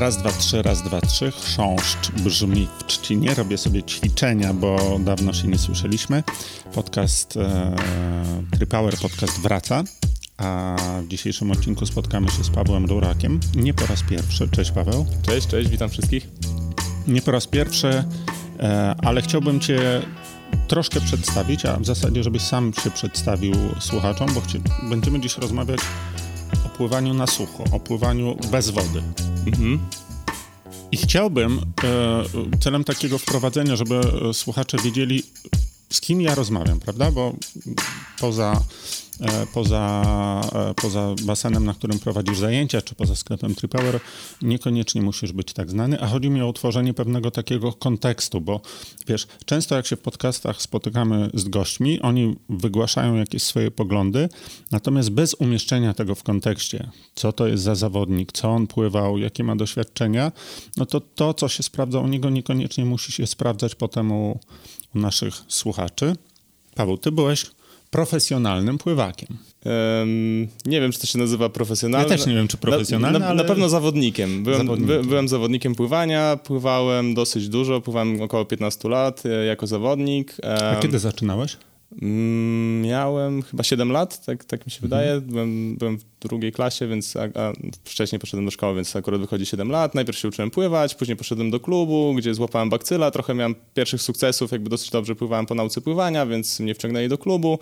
Raz, dwa, trzy, raz, dwa, trzy. Chrząszcz brzmi w trzcinie. Robię sobie ćwiczenia, bo dawno się nie słyszeliśmy. Podcast e, Trypower Podcast wraca. A w dzisiejszym odcinku spotkamy się z Pawłem Durakiem. Nie po raz pierwszy. Cześć Paweł. Cześć, cześć, witam wszystkich. Nie po raz pierwszy, e, ale chciałbym Cię troszkę przedstawić, a w zasadzie, żebyś sam się przedstawił słuchaczom, bo chci- będziemy dziś rozmawiać o pływaniu na sucho, o pływaniu bez wody. Mhm. I chciałbym e, celem takiego wprowadzenia, żeby e, słuchacze wiedzieli, z kim ja rozmawiam, prawda? Bo poza, e, poza, e, poza basenem, na którym prowadzisz zajęcia, czy poza sklepem Tripower, niekoniecznie musisz być tak znany, a chodzi mi o utworzenie pewnego takiego kontekstu, bo wiesz, często jak się w podcastach spotykamy z gośćmi, oni wygłaszają jakieś swoje poglądy, natomiast bez umieszczenia tego w kontekście, co to jest za zawodnik, co on pływał, jakie ma doświadczenia, no to to, co się sprawdza u niego, niekoniecznie musi się sprawdzać potem u, u naszych słuchaczy. Paweł, ty byłeś profesjonalnym pływakiem. Em, nie wiem, czy to się nazywa profesjonalnie. Ja też nie wiem, czy profesjonalny, na, na, ale- na pewno zawodnikiem. Byłem, Zawodnikiem. By, byłem zawodnikiem pływania, pływałem dosyć dużo, pływałem około 15 lat e, jako zawodnik. A Em, kiedy zaczynałeś? Miałem chyba 7 lat, tak, tak mi się wydaje. Byłem, byłem w drugiej klasie, więc a, a wcześniej poszedłem do szkoły, więc akurat wychodzi 7 lat. Najpierw się uczyłem pływać, później poszedłem do klubu, gdzie złapałem bakcyla. Trochę miałem pierwszych sukcesów, jakby dosyć dobrze pływałem po nauce pływania, więc mnie wciągnęli do klubu.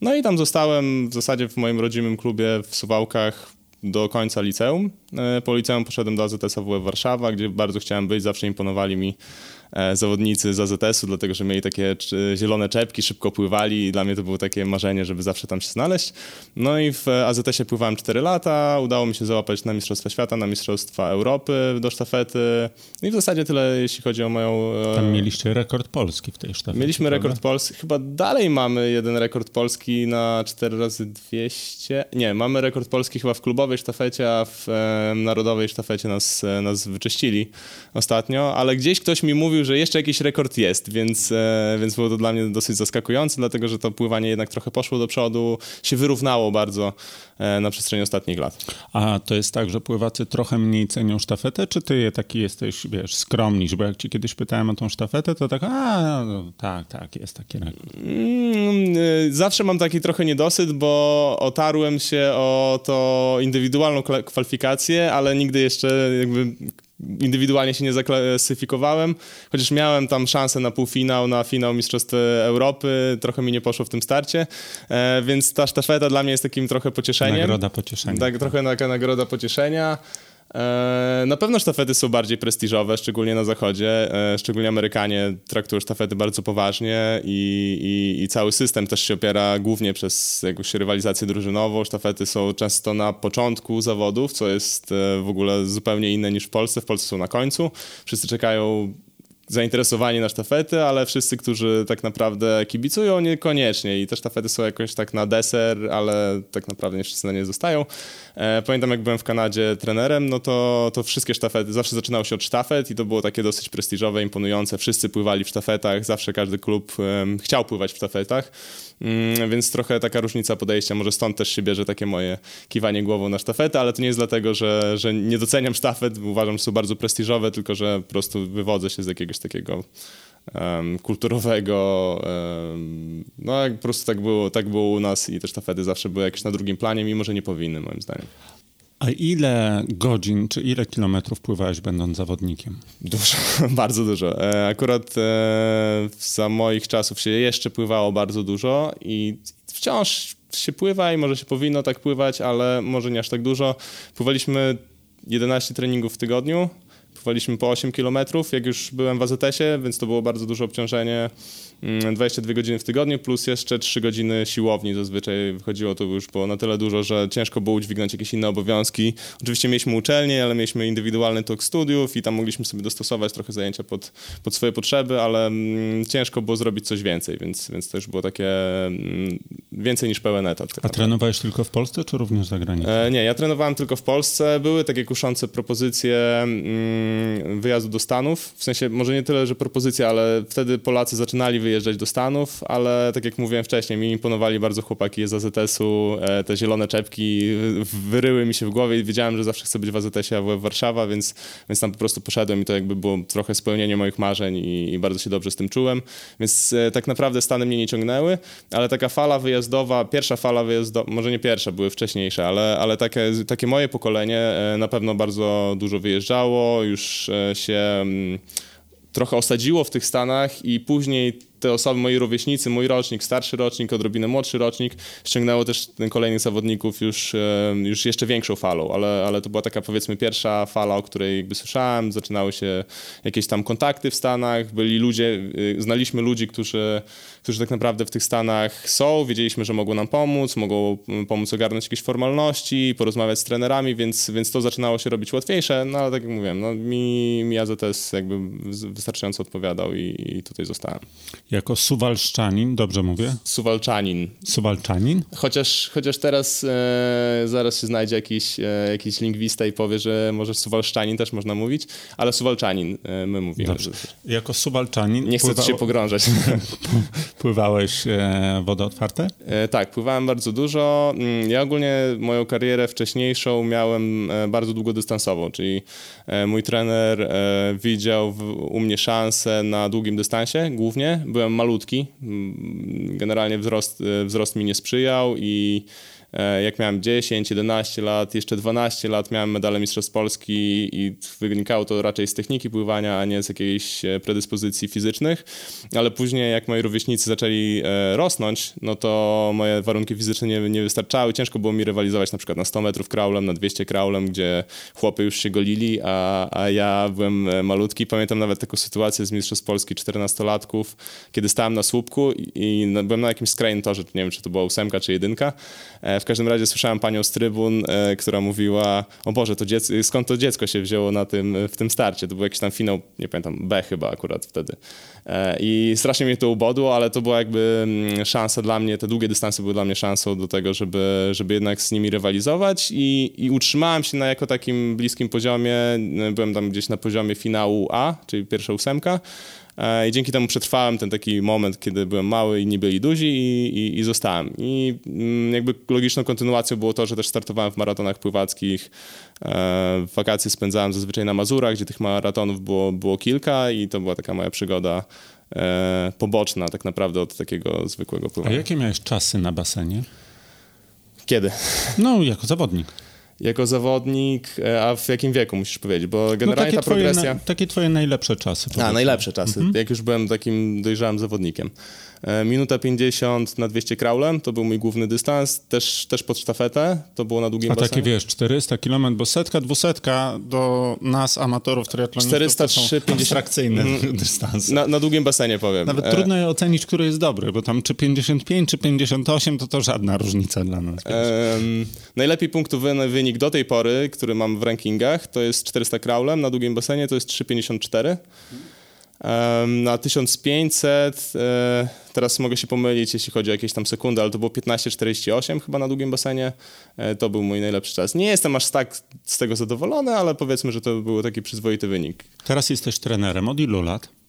No i tam zostałem w zasadzie w moim rodzimym klubie w Suwałkach do końca liceum. E, Po liceum poszedłem do AZS AWF Warszawa, gdzie bardzo chciałem być, zawsze imponowali mi zawodnicy z AZS-u, dlatego że mieli takie zielone czepki, szybko pływali i dla mnie to było takie marzenie, żeby zawsze tam się znaleźć. No i w AZS-ie pływałem 4 lata, udało mi się załapać na Mistrzostwa Świata, na Mistrzostwa Europy do sztafety. No i w zasadzie tyle, jeśli chodzi o moją... e, Tam mieliście rekord Polski w tej sztafecie. Mieliśmy prawda? rekord polski, chyba dalej mamy jeden rekord polski na 4 razy 200. Nie, mamy rekord polski chyba w klubowej sztafecie, a w e, narodowej sztafecie nas, e, nas wyczyścili ostatnio, ale gdzieś ktoś mi mówił, że jeszcze jakiś rekord jest, więc, e, więc było to dla mnie dosyć zaskakujące, dlatego że to pływanie jednak trochę poszło do przodu, się wyrównało bardzo e, na przestrzeni ostatnich lat. A to jest tak, że pływacy trochę mniej cenią sztafetę, czy ty taki jesteś, wiesz, skromniś? Bo jak ci kiedyś pytałem o tą sztafetę, to tak, a, no, tak, tak, jest taki rekord. Mm, y, Zawsze mam taki trochę niedosyt, bo otarłem się o to indywidualną kwalifikację, ale nigdy jeszcze jakby indywidualnie się nie zaklasyfikowałem, chociaż miałem tam szansę na półfinał, na finał Mistrzostw Europy, trochę mi nie poszło w tym starcie, e, więc ta sztafeta dla mnie jest takim trochę pocieszeniem. Nagroda pocieszenia. Tak, trochę taka nagroda pocieszenia. E, Na pewno sztafety są bardziej prestiżowe, szczególnie na zachodzie. E, Szczególnie Amerykanie traktują sztafety bardzo poważnie i, i, i cały system też się opiera głównie przez jakąś rywalizację drużynową. Sztafety są często na początku zawodów, co jest e, w ogóle zupełnie inne niż w Polsce. W Polsce są na końcu. Wszyscy czekają zainteresowani na sztafety, ale wszyscy, którzy tak naprawdę kibicują, niekoniecznie. I te sztafety są jakoś tak na deser, ale tak naprawdę nie wszyscy na nie zostają. E, pamiętam, jak byłem w Kanadzie trenerem, no to, to wszystkie sztafety, zawsze zaczynało się od sztafet i to było takie dosyć prestiżowe, imponujące. Wszyscy pływali w sztafetach, zawsze każdy klub chciał pływać w sztafetach, mm, więc trochę taka różnica podejścia. Może stąd też się bierze takie moje kiwanie głową na sztafety, ale to nie jest dlatego, że, że nie doceniam sztafet, uważam, że są bardzo prestiżowe, tylko że po prostu wywodzę się z jakiegoś takiego em, kulturowego, em, no po prostu tak było, tak było u nas i te sztafety zawsze były jakieś na drugim planie, mimo że nie powinny moim zdaniem. A ile godzin, czy ile kilometrów pływałeś będąc zawodnikiem? Dużo, bardzo dużo. E, Akurat e, za moich czasów się jeszcze pływało bardzo dużo i wciąż się pływa i może się powinno tak pływać, ale może nie aż tak dużo. Pływaliśmy 11 treningów w tygodniu. Pływaliśmy po 8 km, jak już byłem w AZS-ie, więc to było bardzo duże obciążenie. Mm, 22 godziny w tygodniu, plus jeszcze 3 godziny siłowni zazwyczaj wychodziło. To już było na tyle dużo, że ciężko było udźwignąć jakieś inne obowiązki. Oczywiście mieliśmy uczelnię, ale mieliśmy indywidualny tok studiów i tam mogliśmy sobie dostosować trochę zajęcia pod, pod swoje potrzeby, ale mm, ciężko było zrobić coś więcej, więc, więc to już było takie mm, więcej niż pełen etat. tak A trenowałeś tylko w Polsce, czy również za granicą? E, nie, ja trenowałem tylko w Polsce. Były takie kuszące propozycje mm, mm, wyjazdu do Stanów. W sensie, może nie tyle, że propozycja, ale wtedy Polacy zaczynali wyjeżdżać do Stanów, ale tak jak mówiłem wcześniej, mi imponowali bardzo chłopaki z AZS-u, e, te zielone czepki wyryły mi się w głowie i wiedziałem, że zawsze chcę być w AZS-ie AWF Warszawa, więc, więc tam po prostu poszedłem i to jakby było trochę spełnienie moich marzeń i, i bardzo się dobrze z tym czułem. Więc e, tak naprawdę Stany mnie nie ciągnęły, ale taka fala wyjazdowa, pierwsza fala wyjazdowa, może nie pierwsza, były wcześniejsze, ale, ale takie, takie moje pokolenie e, na pewno bardzo dużo wyjeżdżało, już e, się mm, trochę osadziło w tych Stanach i później te osoby, moi rówieśnicy, mój rocznik, starszy rocznik, odrobinę młodszy rocznik, ściągnęło też kolejnych zawodników już, już jeszcze większą falą, ale, ale to była taka powiedzmy pierwsza fala, o której jakby słyszałem, zaczynały się jakieś tam kontakty w Stanach, byli ludzie, e, znaliśmy ludzi, którzy, którzy tak naprawdę w tych Stanach są, wiedzieliśmy, że mogą nam pomóc, mogą pomóc ogarnąć jakieś formalności, porozmawiać z trenerami, więc, więc to zaczynało się robić łatwiejsze, no ale tak jak mówiłem, no, mi, mi AZS jakby wystarczająco odpowiadał i, i tutaj zostałem. Jako suwalszczanin, dobrze mówię? Suwalczanin. Suwalczanin? Chociaż, chociaż teraz e, zaraz się znajdzie jakiś, e, jakiś lingwista i powie, że może suwalszczanin też można mówić, ale suwalczanin e, my mówimy. Dobrze. Jako suwalczanin... Nie chcę pływa... się pogrążać. Pływałeś e, wodę otwarte? E, tak, pływałem bardzo dużo. Mm, ja ogólnie moją karierę wcześniejszą miałem e, bardzo długodystansową, czyli e, mój trener widział w, u mnie szansę na długim dystansie głównie. Byłem byłem malutki. Mm, generalnie wzrost, e, wzrost mi nie sprzyjał i jak miałem 10, 11 lat, jeszcze 12 lat miałem medale Mistrzostw Polski i wynikało to raczej z techniki pływania, a nie z jakiejś e, predyspozycji fizycznych, ale później jak moi rówieśnicy zaczęli e, rosnąć, no to moje warunki fizyczne nie, nie wystarczały, ciężko było mi rywalizować na przykład na 100 metrów kraulem, na 200 kraulem, gdzie chłopy już się golili, a, a ja byłem malutki. Pamiętam nawet taką sytuację z Mistrzostw Polski 14-latków, kiedy stałem na słupku i, i byłem na jakimś skrajnym torze, nie wiem czy to była ósemka czy jedynka, w każdym razie słyszałem panią z trybun, e, która mówiła, o Boże, to dziecko, skąd to dziecko się wzięło na tym, w tym starcie? To był jakiś tam finał, nie pamiętam, B chyba akurat wtedy. E, I strasznie mnie to ubodło, ale to była jakby mm, szansa dla mnie, te długie dystanse były dla mnie szansą do tego, żeby, żeby jednak z nimi rywalizować i, i utrzymałem się na jako takim bliskim poziomie, byłem tam gdzieś na poziomie finału A, czyli pierwsza ósemka, E, I dzięki temu przetrwałem ten taki moment, kiedy byłem mały i nie byli duzi i, i, i zostałem. I mm, jakby logiczną kontynuacją było to, że też startowałem w maratonach pływackich. E, wakacje spędzałem zazwyczaj na Mazurach, gdzie tych maratonów było, było kilka i to była taka moja przygoda e, poboczna tak naprawdę od takiego zwykłego pływania. A jakie miałeś czasy na basenie? Kiedy? No, jako zawodnik jako zawodnik, e, a w jakim wieku musisz powiedzieć, bo no, generalnie no, ta progresja... Na, takie twoje najlepsze czasy. A, najlepsze czasy, mhm. jak już byłem takim dojrzałym zawodnikiem. E, minuta 50 na 200 kraulem, to był mój główny dystans, też, też pod sztafetę, to było na długim A takie wiesz, 400 km, bo setka, dwusetka do nas, amatorów triatlonistów 403, to abstrakcyjne mm, dystanse. Na, na, długim basenie powiem. Nawet e... trudno je ocenić, który jest dobry, bo tam czy 55, czy 58, to to żadna różnica dla nas. E, najlepiej punktowy wynik do tej pory, który mam w rankingach, to jest 400 kraulem, na długim basenie to jest 3,54. Na 1500, e, teraz mogę się pomylić, jeśli chodzi o jakieś tam sekundy, ale to było 15,48 chyba na długim basenie. E, to był mój najlepszy czas. Nie jestem aż tak z tego zadowolony, ale powiedzmy, że to był taki przyzwoity wynik. Teraz jesteś trenerem. Od ilu lat?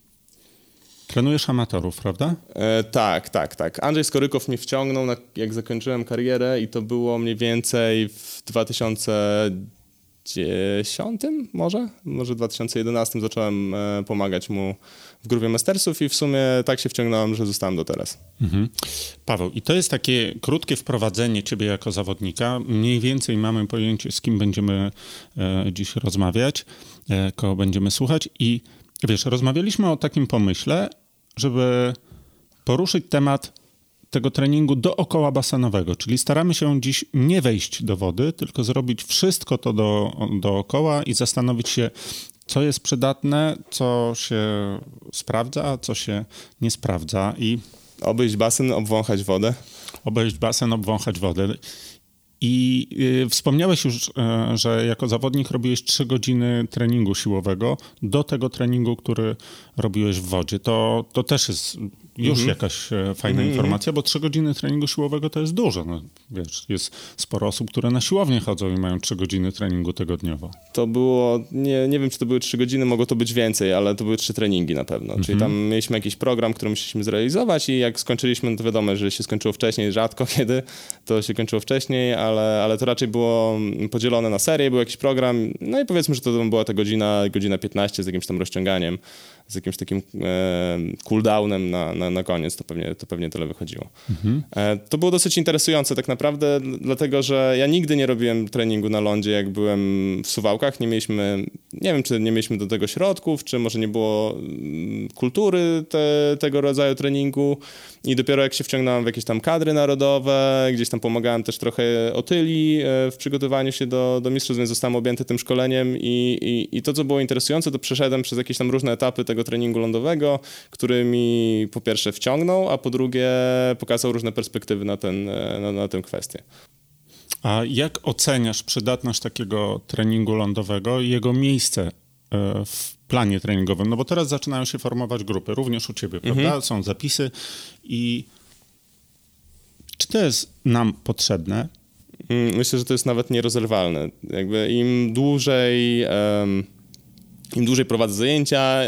Trenujesz amatorów, prawda? E, tak, tak, tak. Andrzej Skorykow mnie wciągnął, na, jak zakończyłem karierę i to było mniej więcej w 2000 2010 może, może 2011 zacząłem e, pomagać mu w grupie mastersów i w sumie tak się wciągnąłem, że zostałem do teraz. Mhm. Paweł, i to jest takie krótkie wprowadzenie ciebie jako zawodnika. Mniej więcej mamy pojęcie, z kim będziemy e, dziś rozmawiać, e, kogo będziemy słuchać i wiesz, rozmawialiśmy o takim pomyśle, żeby poruszyć temat tego treningu dookoła basenowego, czyli staramy się dziś nie wejść do wody, tylko zrobić wszystko to do, dookoła i zastanowić się, co jest przydatne, co się sprawdza, co się nie sprawdza i... Obejść basen, obwąchać wodę. Obejść basen, obwąchać wodę. I y, wspomniałeś już, y, że jako zawodnik robiłeś 3 godziny treningu siłowego do tego treningu, który robiłeś w wodzie. To, to też jest już mhm. jakaś e, fajna mhm. informacja, bo trzy godziny treningu siłowego to jest dużo. No, wiesz, jest sporo osób, które na siłownię chodzą i mają trzy godziny treningu tygodniowo. To było, nie, nie wiem czy to były trzy godziny, mogło to być więcej, ale to były trzy treningi na pewno. Mhm. Czyli tam mieliśmy jakiś program, który musieliśmy zrealizować i jak skończyliśmy, no to wiadomo, że się skończyło wcześniej, rzadko kiedy to się kończyło wcześniej, ale, ale to raczej było podzielone na serię, był jakiś program, no i powiedzmy, że to była ta godzina, godzina 15 z jakimś tam rozciąganiem z jakimś takim e, cooldownem na, na, na koniec, to pewnie, to pewnie tyle wychodziło. Mhm. E, to było dosyć interesujące tak naprawdę, dlatego że ja nigdy nie robiłem treningu na lądzie, jak byłem w Suwałkach. Nie mieliśmy, nie wiem, czy nie mieliśmy do tego środków, czy może nie było mm, kultury te, tego rodzaju treningu. I dopiero jak się wciągnąłem w jakieś tam kadry narodowe, gdzieś tam pomagałem też trochę Otyli e, w przygotowaniu się do, do mistrzostw, więc zostałem objęty tym szkoleniem i, i, i to, co było interesujące, to przeszedłem przez jakieś tam różne etapy tego treningu lądowego, który mi po pierwsze wciągnął, a po drugie pokazał różne perspektywy na, ten, e, na, na tę kwestię. A jak oceniasz przydatność takiego treningu lądowego i jego miejsce w planie treningowym? No bo teraz zaczynają się formować grupy, również u ciebie, mhm. prawda? Są zapisy i czy to jest nam potrzebne? Mm, myślę, że to jest nawet nierozerwalne. Jakby im dłużej, um, im dłużej prowadzę zajęcia,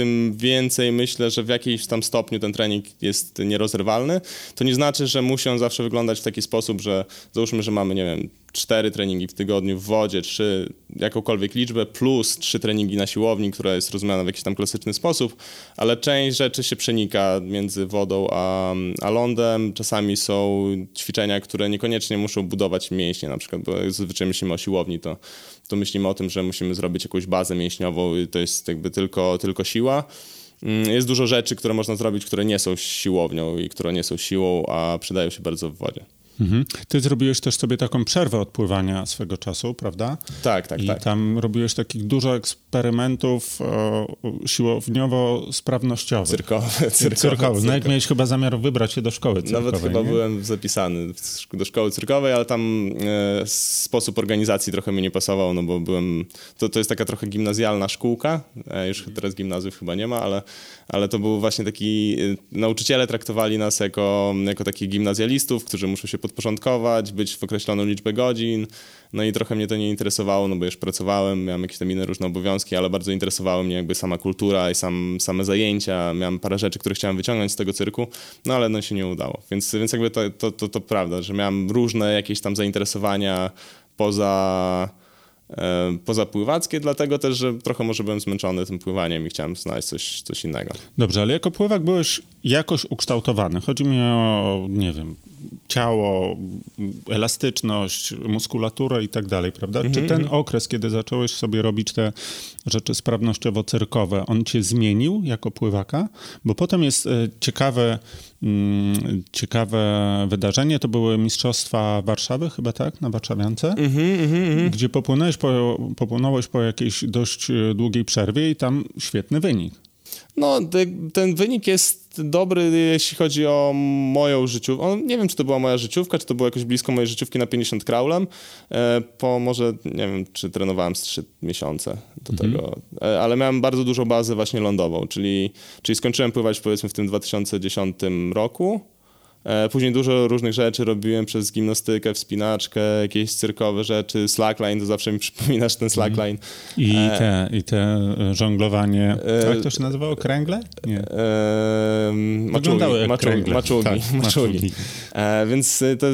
tym więcej myślę, że w jakimś tam stopniu ten trening jest nierozerwalny. To nie znaczy, że musi on zawsze wyglądać w taki sposób, że załóżmy, że mamy, nie wiem, cztery treningi w tygodniu w wodzie, czy jakąkolwiek liczbę, plus trzy treningi na siłowni, która jest rozumiana w jakiś tam klasyczny sposób, ale część rzeczy się przenika między wodą a, a lądem. Czasami są ćwiczenia, które niekoniecznie muszą budować mięśnie, na przykład, bo zazwyczaj myślimy o siłowni, to, to myślimy o tym, że musimy zrobić jakąś bazę mięśniową i to jest jakby tylko, tylko siła. Mm, jest dużo rzeczy, które można zrobić, które nie są siłownią i które nie są siłą, a przydają się bardzo w wodzie. Mhm. Ty zrobiłeś też sobie taką przerwę od pływania swego czasu, prawda? Tak, tak, I tak. tam robiłeś takich dużo eksperymentów e, siłowniowo-sprawnościowych. Cyrkowe, cyrkowe. cyrkowe. No jak miałeś chyba zamiar wybrać się do szkoły cyrkowej, Nawet chyba nie? byłem zapisany do szkoły cyrkowej, ale tam e, sposób organizacji trochę mi nie pasował, no bo byłem... To, to jest taka trochę gimnazjalna szkółka, e, już teraz gimnazjów chyba nie ma, ale, ale to był właśnie taki... E, nauczyciele traktowali nas jako, jako takich gimnazjalistów, którzy muszą się podporządkować, być w określoną liczbę godzin. No i trochę mnie to nie interesowało, no bo już pracowałem, miałem jakieś tam inne różne obowiązki, ale bardzo interesowała mnie jakby sama kultura i sam, same zajęcia. Miałem parę rzeczy, które chciałem wyciągnąć z tego cyrku, no ale no się nie udało. Więc, więc jakby to, to, to, to prawda, że miałem różne jakieś tam zainteresowania poza E, pozapływackie, dlatego też, że trochę może byłem zmęczony tym pływaniem i chciałem znaleźć coś, coś innego. Dobrze, ale jako pływak byłeś jakoś ukształtowany. Chodzi mi o, nie wiem, ciało, elastyczność, muskulaturę i tak dalej, prawda? Mm -hmm. Czy ten mhm. okres, kiedy zacząłeś sobie robić te rzeczy sprawnościowo-cyrkowe, on cię zmienił jako pływaka? Bo potem jest e, ciekawe Mm, ciekawe wydarzenie. To były Mistrzostwa Warszawy, chyba tak, na Warszawiance, mm -hmm, mm -hmm. gdzie popłynąłeś po, popłynąłeś po jakiejś dość e, długiej przerwie i tam świetny wynik. No, ten wynik jest dobry, jeśli chodzi o moją życiówkę. Nie wiem, czy to była moja życiówka, czy to było jakoś blisko mojej życiówki na 50 kraulem. E, po może, nie wiem, czy trenowałem z 3 miesiące do mhm. tego, e, ale miałem bardzo dużą bazę właśnie lądową, czyli, czyli skończyłem pływać powiedzmy w tym 2010 roku. E, później dużo różnych rzeczy robiłem przez gimnastykę, wspinaczkę, jakieś cyrkowe rzeczy, slackline, to zawsze mi przypominasz ten slackline. I e, te, i te e, żonglowanie, jak to się nazywało? Kręgle? Nie. E, maczugi, maczugi, maczugi, tak, maczugi. E, więc to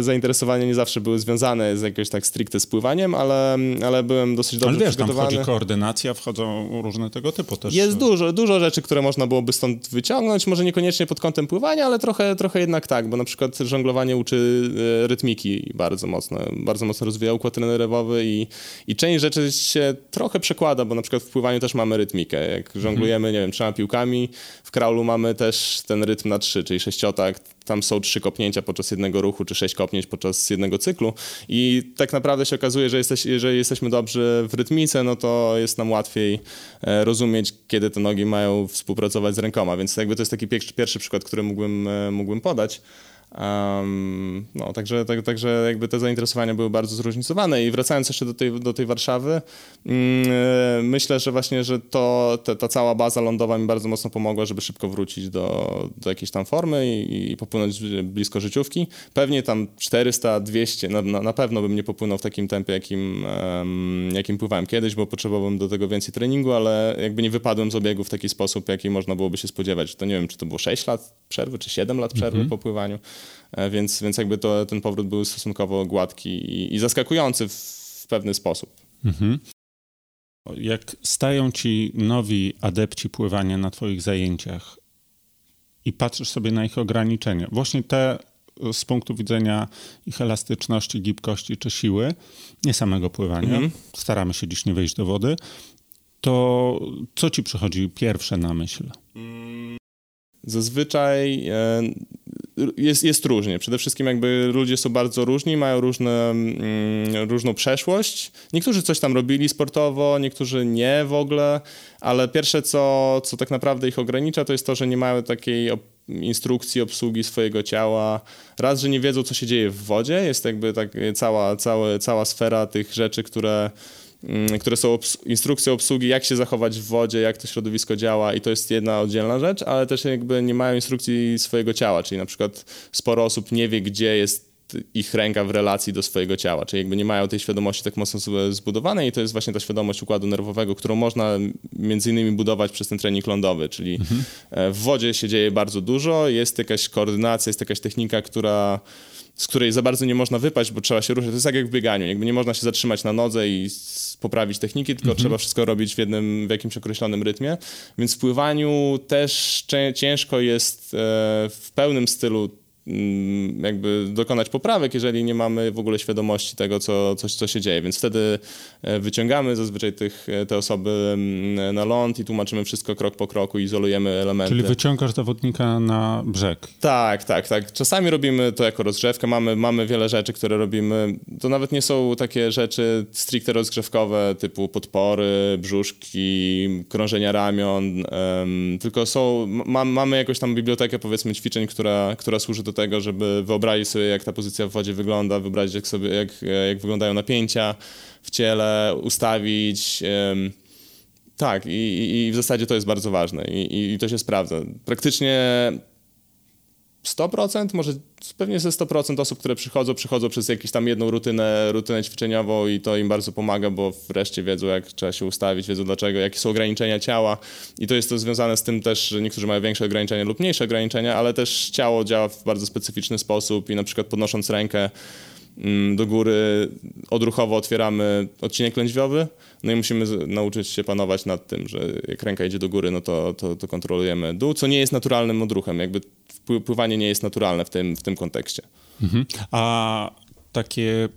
zainteresowania nie zawsze były związane z jakimś tak stricte z pływaniem, ale, ale byłem dosyć dobrze ale wiesz, przygotowany. tam wchodzi koordynacja, wchodzą różne tego typu też. Jest dużo, dużo rzeczy, które można byłoby stąd wyciągnąć, może niekoniecznie pod kątem pływania, ale trochę trochę jednak tak, bo na przykład żonglowanie uczy e, rytmiki bardzo mocno, bardzo mocno rozwija układ nerwowy i, i część rzeczy się trochę przekłada, bo na przykład w pływaniu też mamy rytmikę. Jak żonglujemy, mhm. nie wiem, trzema piłkami, w kraulu mamy też ten rytm na trzy, czyli sześciotak, tam są trzy kopnięcia podczas jednego ruchu, czy sześć kopnięć podczas jednego cyklu i tak naprawdę się okazuje, że jesteś, jeżeli jesteśmy dobrzy w rytmice, no to jest nam łatwiej e, rozumieć, kiedy te nogi mają współpracować z rękoma, więc jakby to jest taki pierwszy, przykład, który mógłbym, e, mógłbym podać. Um, no, także, tak, także jakby te zainteresowania były bardzo zróżnicowane i wracając jeszcze do tej, do tej Warszawy, mm, myślę, że właśnie, że to, te, ta cała baza lądowa mi bardzo mocno pomogła, żeby szybko wrócić do, do jakiejś tam formy i, i popłynąć blisko życiówki. Pewnie tam 400, 200, na, na, na pewno bym nie popłynął w takim tempie, jakim, um, jakim pływałem kiedyś, bo potrzebowałbym do tego więcej treningu, ale jakby nie wypadłem z obiegu w taki sposób, jaki można byłoby się spodziewać. To nie wiem, czy to było 6 lat przerwy, czy 7 lat przerwy mm -hmm. po pływaniu. E, więc, więc jakby to, ten powrót był stosunkowo gładki i, i zaskakujący w, w, pewny sposób. Mhm. Jak stają ci nowi adepci pływania na twoich zajęciach i patrzysz sobie na ich ograniczenia, właśnie te z punktu widzenia ich elastyczności, gibkości czy siły, nie samego pływania, mhm. staramy się dziś nie wejść do wody, to co ci przychodzi pierwsze na myśl? Zazwyczaj e, jest, jest różnie. Przede wszystkim jakby ludzie są bardzo różni, mają różne, mm, różną przeszłość. Niektórzy coś tam robili sportowo, niektórzy nie w ogóle, ale pierwsze, co, co tak naprawdę ich ogranicza, to jest to, że nie mają takiej instrukcji obsługi swojego ciała. Raz, że nie wiedzą, co się dzieje w wodzie, jest jakby tak cała, cała, cała sfera tych rzeczy, które które są obs instrukcje obsługi, jak się zachować w wodzie, jak to środowisko działa i to jest jedna oddzielna rzecz, ale też jakby nie mają instrukcji swojego ciała, czyli na przykład sporo osób nie wie, gdzie jest ich ręka w relacji do swojego ciała, czyli jakby nie mają tej świadomości tak mocno zbudowanej i to jest właśnie ta świadomość układu nerwowego, którą można między innymi budować przez ten trening lądowy, czyli mhm. E, w wodzie się dzieje bardzo dużo, jest jakaś koordynacja, jest jakaś technika, która z której za bardzo nie można wypaść, bo trzeba się ruszać. To jest tak jak w bieganiu. Jakby nie można się zatrzymać na nodze i poprawić techniki, tylko mhm. trzeba wszystko robić w jednym, w jakimś określonym rytmie. Więc w pływaniu też ciężko jest e, w pełnym stylu jakby dokonać poprawek, jeżeli nie mamy w ogóle świadomości tego, co, coś, co się dzieje. Więc wtedy e, wyciągamy zazwyczaj tych, e, te osoby mm, na ląd i tłumaczymy wszystko krok po kroku, izolujemy elementy. Czyli wyciągasz zawodnika na brzeg. Tak, tak, tak. Czasami robimy to jako rozgrzewkę. Mamy, mamy wiele rzeczy, które robimy. To nawet nie są takie rzeczy stricte rozgrzewkowe, typu podpory, brzuszki, krążenia ramion, um, tylko są, ma, mamy jakąś tam bibliotekę, powiedzmy, ćwiczeń, która, która służy do do tego, żeby wyobrazić sobie, jak ta pozycja w wodzie wygląda, wyobrazić, jak, sobie, jak, jak wyglądają napięcia w ciele, ustawić. Tak, i, i, w zasadzie to jest bardzo ważne i, i to się sprawdza. Praktycznie 100%, może pewnie ze 100% osób, które przychodzą, przychodzą przez jakąś tam jedną rutynę, rutynę ćwiczeniową i to im bardzo pomaga, bo wreszcie wiedzą, jak trzeba się ustawić, wiedzą dlaczego, jakie są ograniczenia ciała. I to jest to związane z tym też, że niektórzy mają większe ograniczenia lub mniejsze ograniczenia, ale też ciało działa w bardzo specyficzny sposób i na przykład podnosząc rękę mm, do góry odruchowo otwieramy odcinek lędźwiowy, no i musimy nauczyć się panować nad tym, że jak ręka idzie do góry, no to, to, to kontrolujemy dół, co nie jest naturalnym odruchem. Jakby pływanie nie jest naturalne w tym, w tym kontekście. Mhm. A takie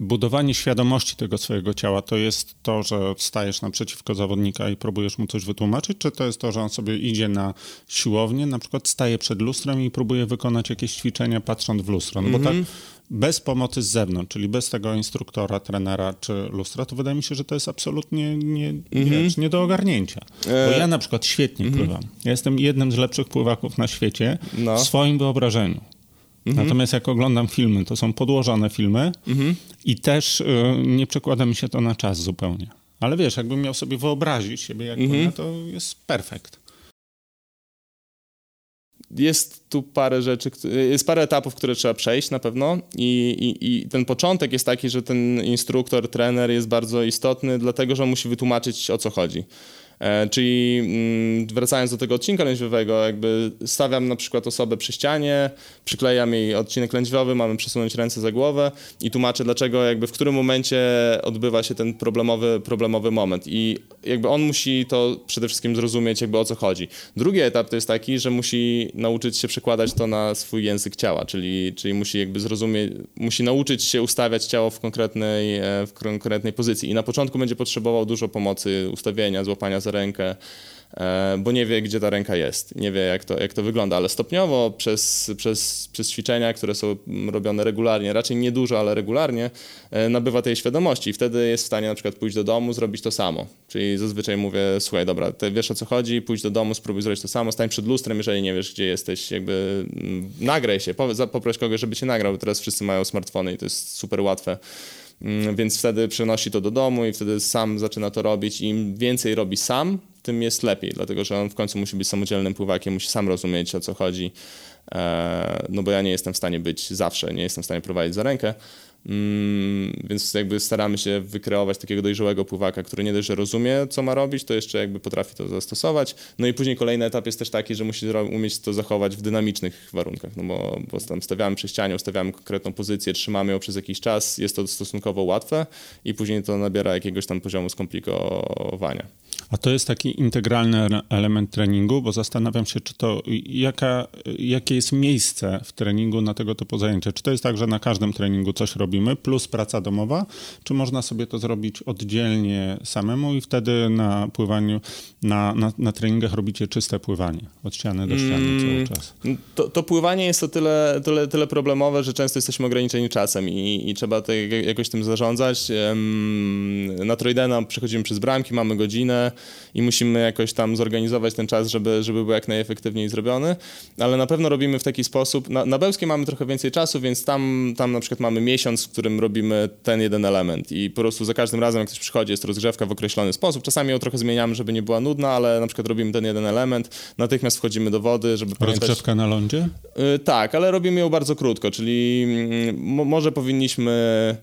budowanie świadomości tego swojego ciała to jest to, że stajesz naprzeciwko zawodnika i próbujesz mu coś wytłumaczyć, czy to jest to, że on sobie idzie na siłownię, na przykład staje przed lustrem i próbuje wykonać jakieś ćwiczenia patrząc w lustro? No bo tak mhm. Bez pomocy z zewnątrz, czyli bez tego instruktora, trenera czy lustra, to wydaje mi się, że to jest absolutnie nie, mm nie do ogarnięcia. Bo ja na przykład świetnie mm pływam. Ja jestem jednym z lepszych pływaków na świecie no. w swoim wyobrażeniu. Mhm. Natomiast jak oglądam filmy, to są podłożone filmy mhm. i też y, nie przekłada mi się to na czas zupełnie. Ale wiesz, jakbym miał sobie wyobrazić siebie jak mhm. to jest perfekt. Jest tu parę rzeczy, jest parę etapów, które trzeba przejść na pewno I, i, i ten początek jest taki, że ten instruktor, trener jest bardzo istotny, dlatego że on musi wytłumaczyć o co chodzi. E, czyli mm, wracając do tego odcinka lędźwiowego, jakby stawiam na przykład osobę przy ścianie, przyklejam jej odcinek lędźwiowy, mamy przesunąć ręce za głowę i tłumaczę dlaczego, jakby w którym momencie odbywa się ten problemowy, problemowy moment i jakby on musi to przede wszystkim zrozumieć jakby o co chodzi. Drugi etap to jest taki, że musi nauczyć się przekładać to na swój język ciała, czyli, czyli musi jakby zrozumieć, musi nauczyć się ustawiać ciało w konkretnej, e, w konkretnej pozycji i na początku będzie potrzebował dużo pomocy ustawienia, złapania za rękę, bo nie wie, gdzie ta ręka jest, nie wie, jak to, jak to wygląda, ale stopniowo przez, przez, przez ćwiczenia, które są robione regularnie, raczej nie dużo, ale regularnie, e, nabywa tej świadomości i wtedy jest w stanie na przykład pójść do domu, zrobić to samo. Czyli zazwyczaj mówię, słuchaj, dobra, ty wiesz o co chodzi, pójdź do domu, spróbuj zrobić to samo, stań przed lustrem, jeżeli nie wiesz, gdzie jesteś, jakby mm, nagraj się, poproś kogoś, żeby cię nagrał, bo teraz wszyscy mają smartfony i to jest super łatwe. Mm, więc wtedy przenosi to do domu i wtedy sam zaczyna to robić. Im więcej robi sam, tym jest lepiej, dlatego że on w końcu musi być samodzielnym pływakiem, musi sam rozumieć o co chodzi. E, no bo ja nie jestem w stanie być zawsze, nie jestem w stanie prowadzić za rękę. Mm, więc jakby staramy się wykreować takiego dojrzałego pływaka, który nie dość, że rozumie, co ma robić, to jeszcze jakby potrafi to zastosować. No i później kolejny etap jest też taki, że musi umieć to zachować w dynamicznych warunkach, no bo, bo tam stawiamy przy ścianie, ustawiamy konkretną pozycję, trzymamy ją przez jakiś czas, jest to stosunkowo łatwe i później to nabiera jakiegoś tam poziomu skomplikowania. A to jest taki integralny element treningu, bo zastanawiam się, czy to, jaka, jakie jest miejsce w treningu na tego typu zajęcia. Czy to jest tak, że na każdym treningu coś robimy, plus praca domowa, czy można sobie to zrobić oddzielnie samemu i wtedy na pływaniu, na, na, na treningach robicie czyste pływanie, od ściany do ściany mm, cały czas? To, to pływanie jest o tyle, tyle, tyle problemowe, że często jesteśmy ograniczeni czasem i, i trzeba to jakoś tym zarządzać. Na Trojdena przechodzimy przez bramki, mamy godzinę, i musimy jakoś tam zorganizować ten czas, żeby, żeby był jak najefektywniej zrobiony, ale na pewno robimy w taki sposób, na, na Bełskie mamy trochę więcej czasu, więc tam, tam na przykład mamy miesiąc, w którym robimy ten jeden element. I po prostu za każdym razem, jak ktoś przychodzi, jest rozgrzewka w określony sposób, czasami ją trochę zmieniamy, żeby nie była nudna, ale na przykład robimy ten jeden element, natychmiast wchodzimy do wody, żeby Rozgrzewka pamiętać... na lądzie? Yy, tak, ale robimy ją bardzo krótko, czyli yy, może powinniśmy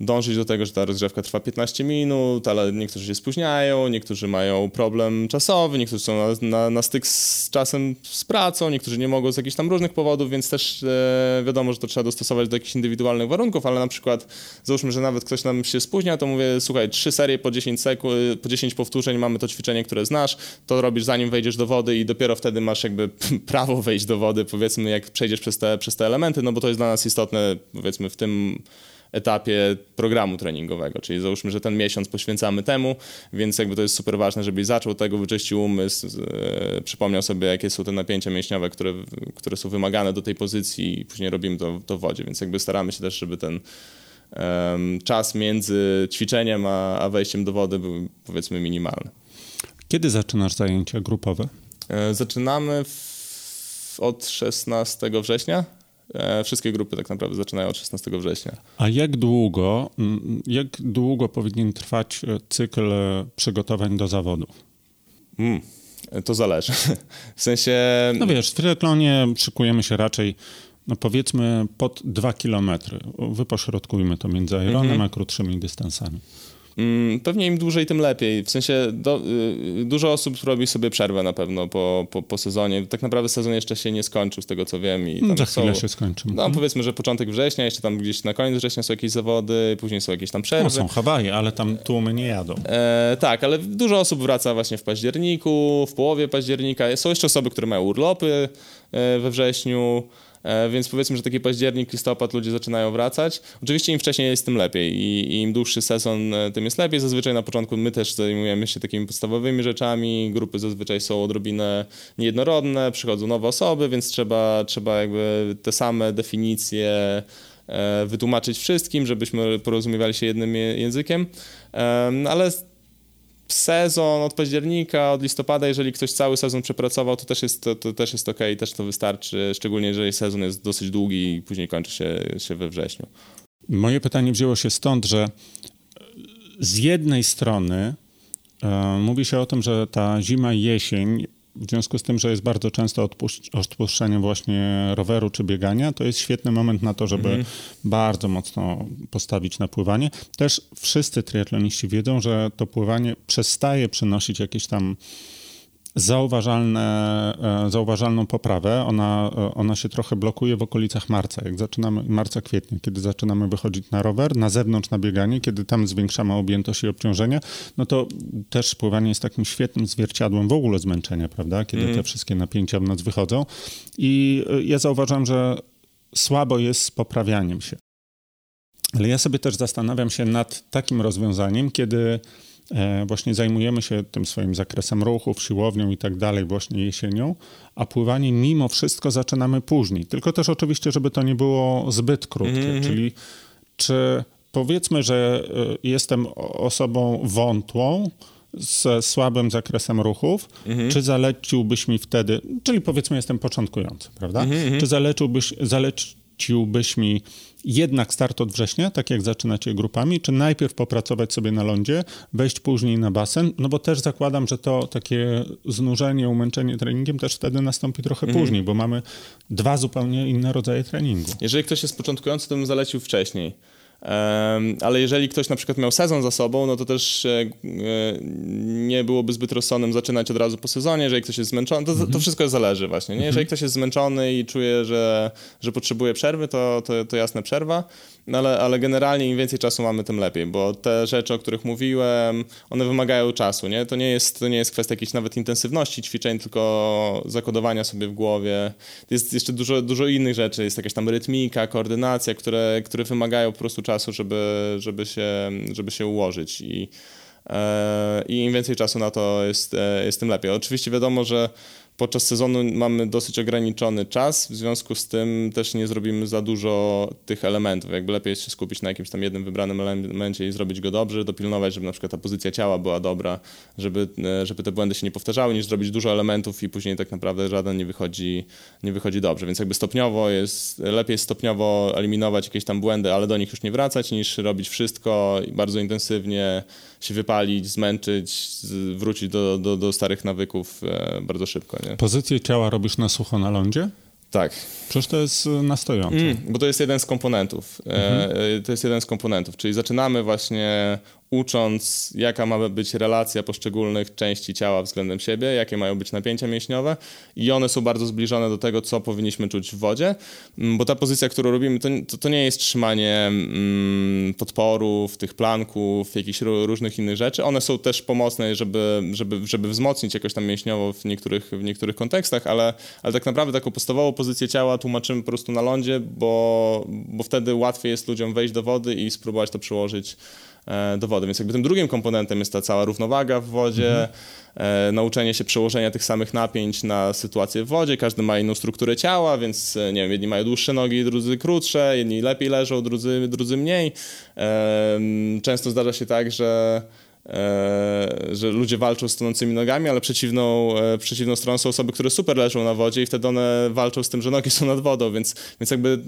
dążyć do tego, że ta rozgrzewka trwa 15 minut, ale niektórzy się spóźniają, niektórzy mają problem czasowy, niektórzy są na, na, na styk z czasem z pracą, niektórzy nie mogą z jakichś tam różnych powodów, więc też e, wiadomo, że to trzeba dostosować do jakichś indywidualnych warunków, ale na przykład załóżmy, że nawet ktoś nam się spóźnia, to mówię, słuchaj, trzy serie po 10 sekund, po 10 powtórzeń, mamy to ćwiczenie, które znasz, to robisz zanim wejdziesz do wody i dopiero wtedy masz jakby prawo wejść do wody, powiedzmy, jak przejdziesz przez te, przez te elementy, no bo to jest dla nas istotne, powiedzmy, w tym etapie programu treningowego, czyli załóżmy, że ten miesiąc poświęcamy temu, więc jakby to jest super ważne, żebyś zaczął tego, wyczyścił umysł, e, przypomniał sobie, jakie są te napięcia mięśniowe, które, które są wymagane do tej pozycji i później robimy to, to w wodzie, więc jakby staramy się też, żeby ten czas między ćwiczeniem a, a wejściem do wody był powiedzmy minimalny. Kiedy zaczynasz zajęcia grupowe? E, zaczynamy w, od 16 września wszystkie grupy tak naprawdę zaczynają od 16 września. A jak długo, jak długo powinien trwać e, cykl e, przygotowań do zawodu? Mm, to zależy. W sensie... No wiesz, w triatlonie szykujemy się raczej no powiedzmy pod 2 kilometry. Wypośrodkujmy to między Ironem mm -hmm. a krótszymi dystansami. Mm, pewnie im dłużej, tym lepiej. W sensie do, y, dużo osób robi sobie przerwę na pewno po, po, po, sezonie. Tak naprawdę sezon jeszcze się nie skończył, z tego co wiem. I tam Za chwilę są, się skończy. No, powiedzmy, że początek września, jeszcze tam gdzieś na koniec września są jakieś zawody, później są jakieś tam przerwy. No, są Hawaje, ale tam tłumy nie jadą. E, tak, ale dużo osób wraca właśnie w październiku, w połowie października. Są jeszcze osoby, które mają urlopy e, we wrześniu. E, więc powiedzmy, że taki październik, listopad ludzie zaczynają wracać. Oczywiście im wcześniej jest, tym lepiej i, i im dłuższy sezon, e, tym jest lepiej. Zazwyczaj na początku my też zajmujemy się takimi podstawowymi rzeczami, grupy zazwyczaj są odrobinę niejednorodne, przychodzą nowe osoby, więc trzeba, trzeba jakby te same definicje e, wytłumaczyć wszystkim, żebyśmy porozumiewali się jednym językiem, ale sezon od października, od listopada, jeżeli ktoś cały sezon przepracował, to też jest, to, to też jest ok, też to wystarczy, szczególnie jeżeli sezon jest dosyć długi i później kończy się, się we wrześniu. Moje pytanie wzięło się stąd, że z jednej strony e, mówi się o tym, że ta zima i jesień w związku z tym, że jest bardzo często odpuszczenie właśnie roweru czy biegania, to jest świetny moment na to, żeby mm. bardzo mocno postawić na pływanie. Też wszyscy triatloniści wiedzą, że to pływanie przestaje przynosić jakieś tam zauważalne, e, zauważalną poprawę. Ona, e, ona się trochę blokuje w okolicach marca, jak zaczynamy, marca, kwietnia, kiedy zaczynamy wychodzić na rower, na zewnątrz na bieganie, kiedy tam zwiększamy objętość i obciążenie, no to też pływanie jest takim świetnym zwierciadłem w ogóle zmęczenia, prawda, kiedy mm. te wszystkie napięcia w nas wychodzą. I e, ja zauważam, że słabo jest z poprawianiem się. Ale ja sobie też zastanawiam się nad takim rozwiązaniem, kiedy właśnie zajmujemy się tym swoim zakresem ruchów, siłownią i tak dalej właśnie jesienią, a pływanie mimo wszystko zaczynamy później. Tylko też oczywiście, żeby to nie było zbyt krótkie, mm -hmm. czyli czy powiedzmy, że e, jestem osobą wątłą, z słabym zakresem ruchów, mhm. czy zaleciłbyś mi wtedy, czyli powiedzmy jestem początkujący, prawda? Mhm, mhm. czy zaleciłbyś, zaleciłbyś mi jednak start od września, tak jak zaczynacie grupami, czy najpierw popracować sobie na lądzie, wejść później na basen, no bo też zakładam, że to takie znużenie, umęczenie treningiem też wtedy nastąpi trochę mhm. później, bo mamy dwa zupełnie inne rodzaje treningu. Jeżeli ktoś jest początkujący, to bym zalecił wcześniej. Ale jeżeli ktoś na przykład miał sezon za sobą, no to też e, e, nie byłoby zbyt rozsądnym zaczynać od razu po sezonie. Jeżeli ktoś jest zmęczony, to, to mhm. wszystko zależy właśnie. Nie? Jeżeli mhm. ktoś jest zmęczony i czuje, że, że potrzebuje przerwy, to, to, to jasne przerwa. No ale, ale generalnie im więcej czasu mamy, tym lepiej, bo te rzeczy, o których mówiłem, one wymagają czasu, nie? To nie jest, to nie jest kwestia jakiejś nawet intensywności ćwiczeń, tylko zakodowania sobie w głowie. Jest jeszcze dużo, dużo innych rzeczy, jest jakaś tam rytmika, koordynacja, które, które wymagają po prostu czasu, żeby, żeby, się, żeby się ułożyć i e, i im więcej czasu na to jest, e, jest tym lepiej. Oczywiście wiadomo, że podczas sezonu mamy dosyć ograniczony czas, w związku z tym też nie zrobimy za dużo tych elementów. Jakby lepiej jest się skupić na jakimś tam jednym wybranym elemencie i zrobić go dobrze, dopilnować, żeby na przykład ta pozycja ciała była dobra, żeby, e, żeby te błędy się nie powtarzały, niż zrobić dużo elementów i później tak naprawdę żaden nie wychodzi, nie wychodzi dobrze. Więc jakby stopniowo jest, lepiej stopniowo eliminować jakieś tam błędy, ale do nich już nie wracać, niż robić wszystko bardzo intensywnie się wypalić, zmęczyć, wrócić do, do, do starych nawyków e, bardzo szybko. Nie? Pozycję ciała robisz na sucho na lądzie? Tak. Przecież to jest y, na stojąco. Mm, bo to jest jeden z komponentów. E, mhm. E, to jest jeden z komponentów, czyli zaczynamy właśnie ucząc, jaka ma być relacja poszczególnych części ciała względem siebie, jakie mają być napięcia mięśniowe i one są bardzo zbliżone do tego, co powinniśmy czuć w wodzie, mm, bo ta pozycja, którą robimy, to, to, to nie jest trzymanie mm, podporów, tych planków, jakichś różnych innych rzeczy. One są też pomocne, żeby, żeby, żeby wzmocnić jakoś tam mięśniowo w niektórych, w niektórych kontekstach, ale, ale tak naprawdę taką podstawową pozycję ciała tłumaczymy po prostu na lądzie, bo, bo wtedy łatwiej jest ludziom wejść do wody i spróbować to przełożyć do wody. Więc jakby tym drugim komponentem jest ta cała równowaga w wodzie, mhm. E, nauczenie się przełożenia tych samych napięć na sytuację w wodzie. Każdy ma inną strukturę ciała, więc e, nie wiem, jedni mają dłuższe nogi, drudzy krótsze, jedni lepiej leżą, drudzy, drudzy mniej. Często zdarza się tak, że że ludzie walczą z tonącymi nogami, ale przeciwną, przeciwną stroną są osoby, które super leżą na wodzie i wtedy one walczą z tym, że nogi są nad wodą, więc, więc jakby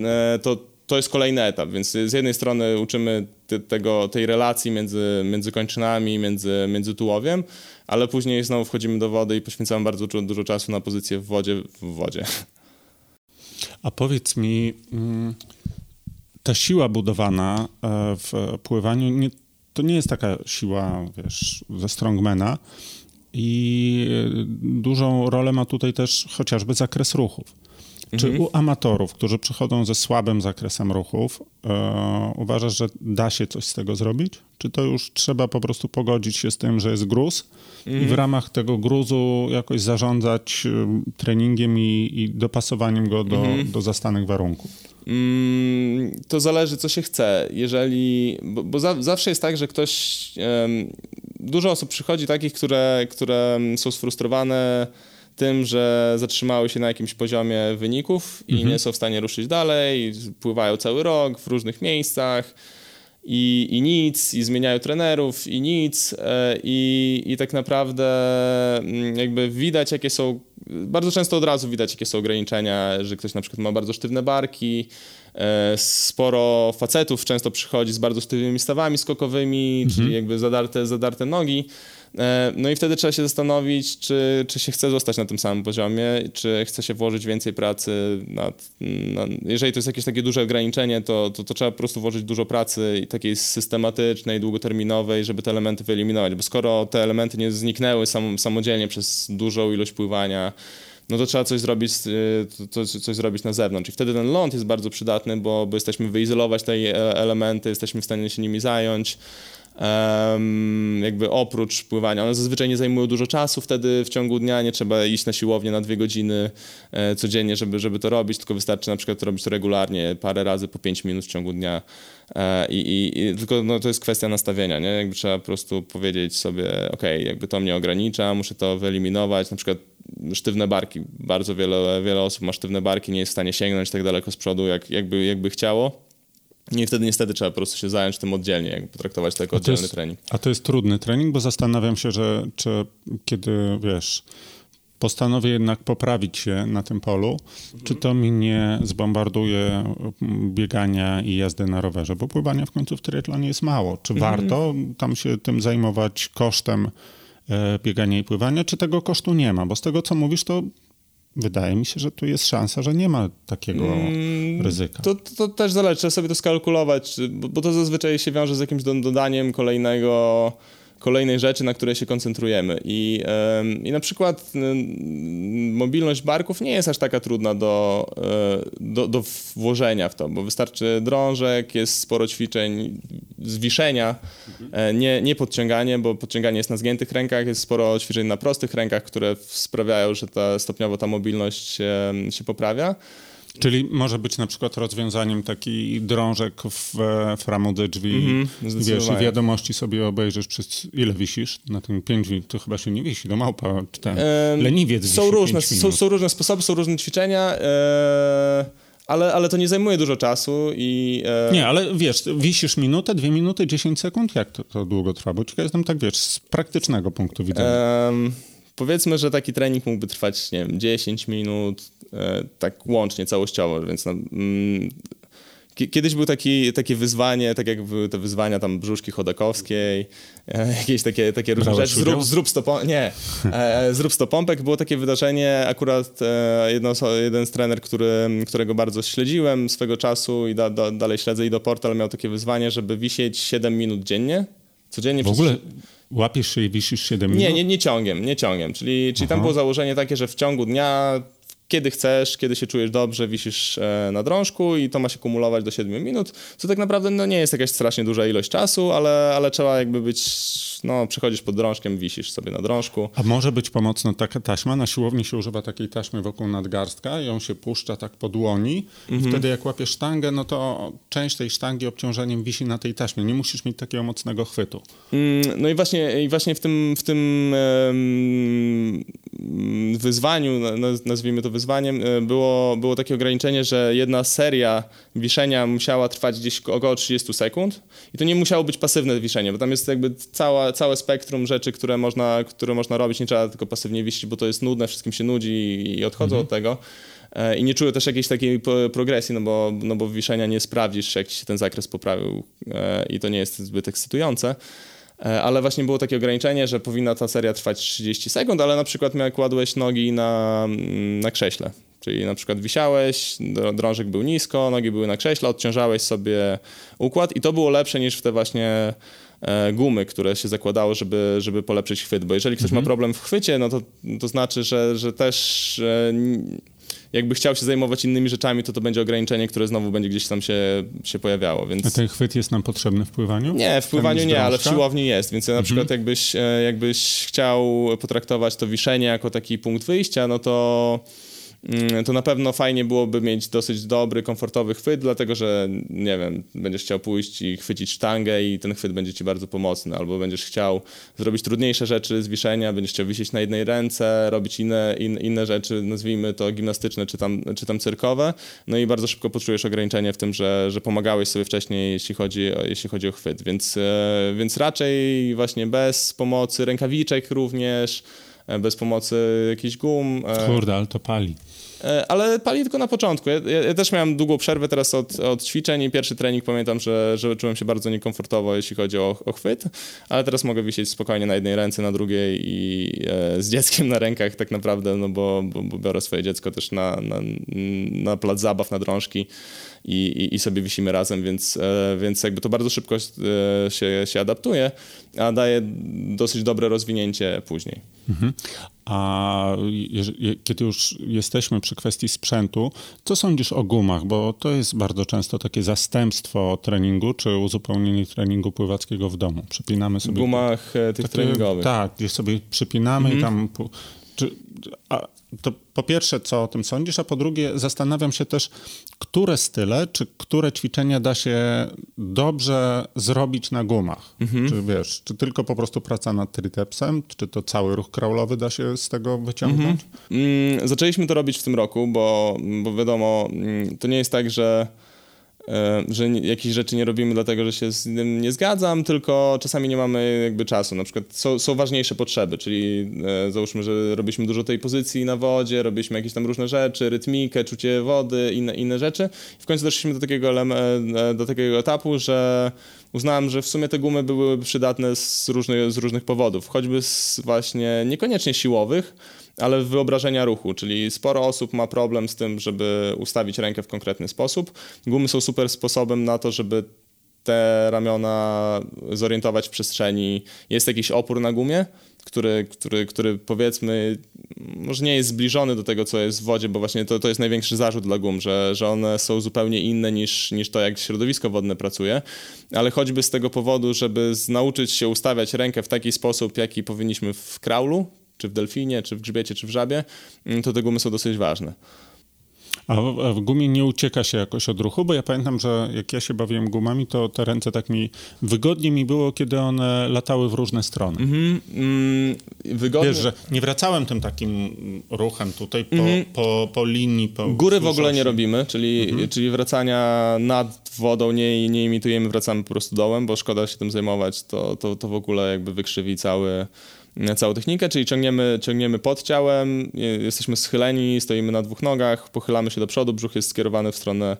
to to jest kolejny etap, więc z jednej strony uczymy te, tego, tej relacji między, między kończynami, między, między tułowiem, ale później znowu wchodzimy do wody i poświęcamy bardzo dużo, dużo czasu na pozycję w wodzie, w wodzie. A powiedz mi, mm, ta siła budowana e, w pływaniu, nie, to nie jest taka siła, wiesz, ze strongmana i e, dużą rolę ma tutaj też chociażby zakres ruchów. Czy mhm. u amatorów, którzy przychodzą ze słabym zakresem ruchów, e, uważasz, że da się coś z tego zrobić? Czy to już trzeba po prostu pogodzić się z tym, że jest gruz mhm. i w mhm. ramach tego gruzu jakoś zarządzać e, treningiem i, i dopasowaniem go do, mhm. do zastanych warunków? Mm, to zależy, co się chce. Jeżeli, bo, bo za, zawsze jest tak, że ktoś. Um, dużo osób przychodzi takich, które, które są sfrustrowane tym, że zatrzymały się na jakimś poziomie wyników i mhm. nie są w stanie ruszyć dalej, pływają cały rok w różnych miejscach i, i nic, i zmieniają trenerów, i nic, e, i, i tak naprawdę mm, jakby widać, jakie są, bardzo często od razu widać, jakie są ograniczenia, że ktoś na przykład ma bardzo sztywne barki, sporo facetów często przychodzi z bardzo sztywnymi stawami skokowymi, mhm. czyli jakby zadarte, zadarte nogi, E, no i wtedy trzeba się zastanowić, czy, czy się chce zostać na tym samym poziomie, czy chce się włożyć więcej pracy. Nad, nad, jeżeli to jest jakieś takie duże ograniczenie, to, to, to, trzeba po prostu włożyć dużo pracy takiej systematycznej, długoterminowej, żeby te elementy wyeliminować, bo skoro te elementy nie zniknęły sam, samodzielnie przez dużą ilość pływania, no to trzeba coś zrobić, coś, coś zrobić na zewnątrz. I wtedy ten ląd jest bardzo przydatny, bo, bo jesteśmy wyizolować te e, elementy, jesteśmy w stanie się nimi zająć. Um, jakby oprócz pływania. One zazwyczaj nie zajmują dużo czasu wtedy w ciągu dnia, nie trzeba iść na siłownię na dwie godziny e, codziennie, żeby, żeby to robić, tylko wystarczy na przykład robić to regularnie, parę razy po 5 minut w ciągu dnia. E, i, i, i, tylko no, to jest kwestia nastawienia, nie? Jakby trzeba po prostu powiedzieć sobie, ok, jakby to mnie ogranicza, muszę to wyeliminować, na przykład sztywne barki. Bardzo wiele, wiele osób ma sztywne barki, nie jest w stanie sięgnąć tak daleko z przodu, jak, jakby, jakby chciało. I wtedy niestety trzeba po prostu się zająć tym oddzielnie, jakby potraktować to jako oddzielny jest, trening. A to jest trudny trening, bo zastanawiam się, że czy kiedy, wiesz, postanowię jednak poprawić się na tym polu, mhm. czy to mi nie zbombarduje biegania i jazdy na rowerze, bo pływania w końcu w triatlonie jest mało. Czy mhm. warto tam się tym zajmować kosztem biegania i pływania, czy tego kosztu nie ma? Bo z tego, co mówisz, to Wydaje mi się, że tu jest szansa, że nie ma takiego mm, ryzyka. To, to, to, też zależy, trzeba sobie to skalkulować, bo, bo to zazwyczaj się wiąże z jakimś dodaniem kolejnego kolejnej rzeczy, na które się koncentrujemy. I, i na przykład mobilność barków nie jest aż taka trudna do, e, do, do włożenia w to, bo wystarczy drążek, jest sporo ćwiczeń zwiszenia, e, nie, nie podciąganie, bo podciąganie jest na zgiętych rękach, jest sporo ćwiczeń na prostych rękach, które sprawiają, że ta, stopniowo ta mobilność się poprawia. Czyli może być na przykład rozwiązaniem taki drążek w, w ramu drzwi. Mm wiesz, i wiadomości sobie obejrzysz przez ile wisisz? Na tym pięć minut to chyba się nie wisi, do małpa czy ten ehm, leniwiec są różne, są, są, różne sposoby, są różne ćwiczenia. E, ale, ale to nie zajmuje dużo czasu i... E... Nie, ale wiesz, wisisz minutę, dwie minuty, dziesięć sekund? Jak to, to długo trwa? Bo ciekawe jestem tak, wiesz, z praktycznego punktu widzenia. Powiedzmy, że taki trening mógłby trwać, nie wiem, 10 minut, E, tak łącznie, całościowo, więc no, mm, Kiedyś był taki, takie wyzwanie, tak jak były te wyzwania tam brzuszki chodakowskiej, e, jakieś takie, takie różne rzeczy. Zrób, zrób stopą... Nie. E, zrób stopompek. Było takie wydarzenie, akurat jedno, jeden z trener, który, którego bardzo śledziłem swego czasu i da, da, dalej śledzę i do portal, miał takie wyzwanie, żeby wisieć 7 minut dziennie. Codziennie w ogóle łapiesz się i wisisz 7 minut? Nie, nie, nie ciągiem, nie ciągiem. Czyli, czyli tam było założenie takie, że w ciągu dnia kiedy chcesz, kiedy się czujesz dobrze, wisisz e, na drążku i to ma się kumulować do 7 minut, co tak naprawdę no, nie jest jakaś strasznie duża ilość czasu, ale, ale trzeba jakby być, no przechodzisz pod drążkiem, wisisz sobie na drążku. A może być pomocna taka taśma? Na siłowni się używa takiej taśmy wokół nadgarstka i ją się puszcza tak po dłoni mhm. i wtedy jak łapiesz sztangę, no to część tej sztangi obciążeniem wisi na tej taśmie. Nie musisz mieć takiego mocnego chwytu. Mm, no i właśnie, i właśnie w tym, w tym um, wyzwaniu, nazwijmy to wyzwaniem, e, było, było takie ograniczenie, że jedna seria wiszenia musiała trwać gdzieś około 30 sekund i to nie musiało być pasywne wiszenie, bo tam jest jakby cała, całe spektrum rzeczy, które można, które można robić, nie trzeba tylko pasywnie wisić, bo to jest nudne, wszystkim się nudzi i odchodzą mhm. od tego. E, I nie czuję też jakiejś takiej progresji, no bo, no bo wiszenia nie sprawdzisz, jak ci się ten zakres poprawił e, i to nie jest zbyt ekscytujące. E, ale właśnie było takie ograniczenie, że powinna ta seria trwać 30 sekund, ale na przykład jak kładłeś nogi na, mm, na krześle, czyli na przykład wisiałeś, drążek był nisko, nogi były na krześle, odciążałeś sobie układ i to było lepsze niż w te właśnie e, gumy, które się zakładało, żeby, żeby polepszyć chwyt, bo jeżeli ktoś mhm. ma problem w chwycie, no to, to znaczy, że, że też e, jakby chciał się zajmować innymi rzeczami, to to będzie ograniczenie, które znowu będzie gdzieś tam się, się pojawiało. Więc... A ten chwyt jest nam potrzebny w pływaniu? Nie, w pływaniu nie, ale w siłowni jest, więc na mhm. przykład jakbyś, e, jakbyś chciał potraktować to wiszenie jako taki punkt wyjścia, no to to na pewno fajnie byłoby mieć dosyć dobry, komfortowy chwyt, dlatego że, nie wiem, będziesz chciał pójść i chwycić sztangę i ten chwyt będzie ci bardzo pomocny, albo będziesz chciał zrobić trudniejsze rzeczy z wiszenia, będziesz chciał wisieć na jednej ręce, robić inne, in, inne rzeczy, nazwijmy to gimnastyczne czy tam, czy tam cyrkowe, no i bardzo szybko poczujesz ograniczenie w tym, że, że pomagałeś sobie wcześniej, jeśli chodzi o, jeśli chodzi o chwyt, więc, e, więc raczej właśnie bez pomocy rękawiczek również, e, bez pomocy jakichś gum. E, Kurde, ale to pali. E, ale pali tylko na początku. Ja, ja, też miałem długą przerwę teraz od, od ćwiczeń i pierwszy trening pamiętam, że, że czułem się bardzo niekomfortowo, jeśli chodzi o, o chwyt, ale teraz mogę wisieć spokojnie na jednej ręce, na drugiej i e, z dzieckiem na rękach tak naprawdę, no bo, bo, bo biorę swoje dziecko też na, na, na plac zabaw, na drążki i, i, i sobie wisimy razem, więc, e, więc jakby to bardzo szybko e, się, się adaptuje, a daje dosyć dobre rozwinięcie później. Mhm. A kiedy już jesteśmy przy kwestii sprzętu, co sądzisz o gumach? Bo to jest bardzo często takie zastępstwo treningu, czy uzupełnienie treningu pływackiego w domu. Przypinamy sobie... Gumach e, tych takie, treningowych. Tak, gdzie sobie przypinamy mhm. i tam... Czy, a, to po pierwsze, co o tym sądzisz, a po drugie, zastanawiam się też, które style, czy które ćwiczenia da się dobrze zrobić na gumach. Mhm. Czy wiesz, czy tylko po prostu praca nad tritepsem, czy to cały ruch crawlowy da się z tego wyciągnąć? Mhm. Mm, zaczęliśmy to robić w tym roku, bo, bo wiadomo, mm, to nie jest tak, że że jakieś rzeczy nie robimy dlatego, że się z tym nie zgadzam, tylko czasami nie mamy jakby czasu. Na przykład są, są ważniejsze potrzeby, czyli e, załóżmy, że robiliśmy dużo tej pozycji na wodzie, robiliśmy jakieś tam różne rzeczy, rytmikę, czucie wody, inne, inne rzeczy. W końcu doszliśmy do takiego, e, do takiego etapu, że uznałem, że w sumie te gumy były przydatne z różnych, z różnych powodów, choćby z właśnie niekoniecznie siłowych, ale wyobrażenia ruchu, czyli sporo osób ma problem z tym, żeby ustawić rękę w konkretny sposób. Gumy są super sposobem na to, żeby te ramiona zorientować w przestrzeni. Jest jakiś opór na gumie, który, który, który powiedzmy może nie jest zbliżony do tego, co jest w wodzie, bo właśnie to, to jest największy zarzut dla gum, że, że one są zupełnie inne niż, niż to, jak środowisko wodne pracuje, ale choćby z tego powodu, żeby nauczyć się ustawiać rękę w taki sposób, jaki powinniśmy w kraulu, czy w delfinie, czy w grzbiecie, czy w żabie, mm, to te gumy są dosyć ważne. A w, w, gumie nie ucieka się jakoś od ruchu, bo ja pamiętam, że jak ja się bawiłem gumami, to te ręce tak mi wygodnie mi było, kiedy one latały w różne strony. Mm-hmm, mm, wygodnie. Wiesz, że nie wracałem tym takim ruchem tutaj po, mm-hmm. po, po linii. Po Góry w ogóle nie robimy, czyli, mm-hmm. czyli wracania nad wodą nie, nie imitujemy, wracamy po prostu dołem, bo szkoda się tym zajmować, to, to, to w ogóle jakby wykrzywi cały całą technikę, czyli ciągniemy, ciągniemy pod ciałem, jesteśmy schyleni, stoimy na dwóch nogach, pochylamy się do przodu, brzuch jest skierowany w stronę,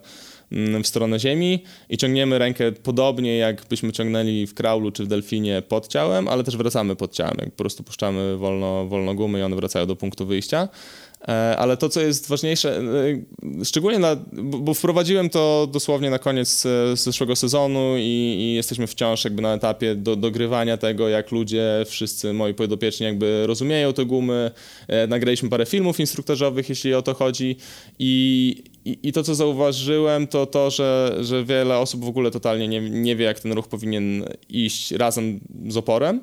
mm, w stronę ziemi i ciągniemy rękę podobnie jakbyśmy ciągnęli w kraulu czy w delfinie pod ciałem, ale też wracamy pod ciałem, jak po prostu puszczamy wolno, wolno gumy i one wracają do punktu wyjścia. E, ale to, co jest ważniejsze, e, szczególnie na, bo wprowadziłem to dosłownie na koniec e, zeszłego sezonu i, i jesteśmy wciąż jakby na etapie do, dogrywania tego, jak ludzie, wszyscy moi podopieczni jakby rozumieją te gumy. Nagraliśmy parę filmów instruktażowych, jeśli o to chodzi i, i, I, to, co zauważyłem, to to, że, że wiele osób w ogóle totalnie nie, nie wie, jak ten ruch powinien iść razem z oporem.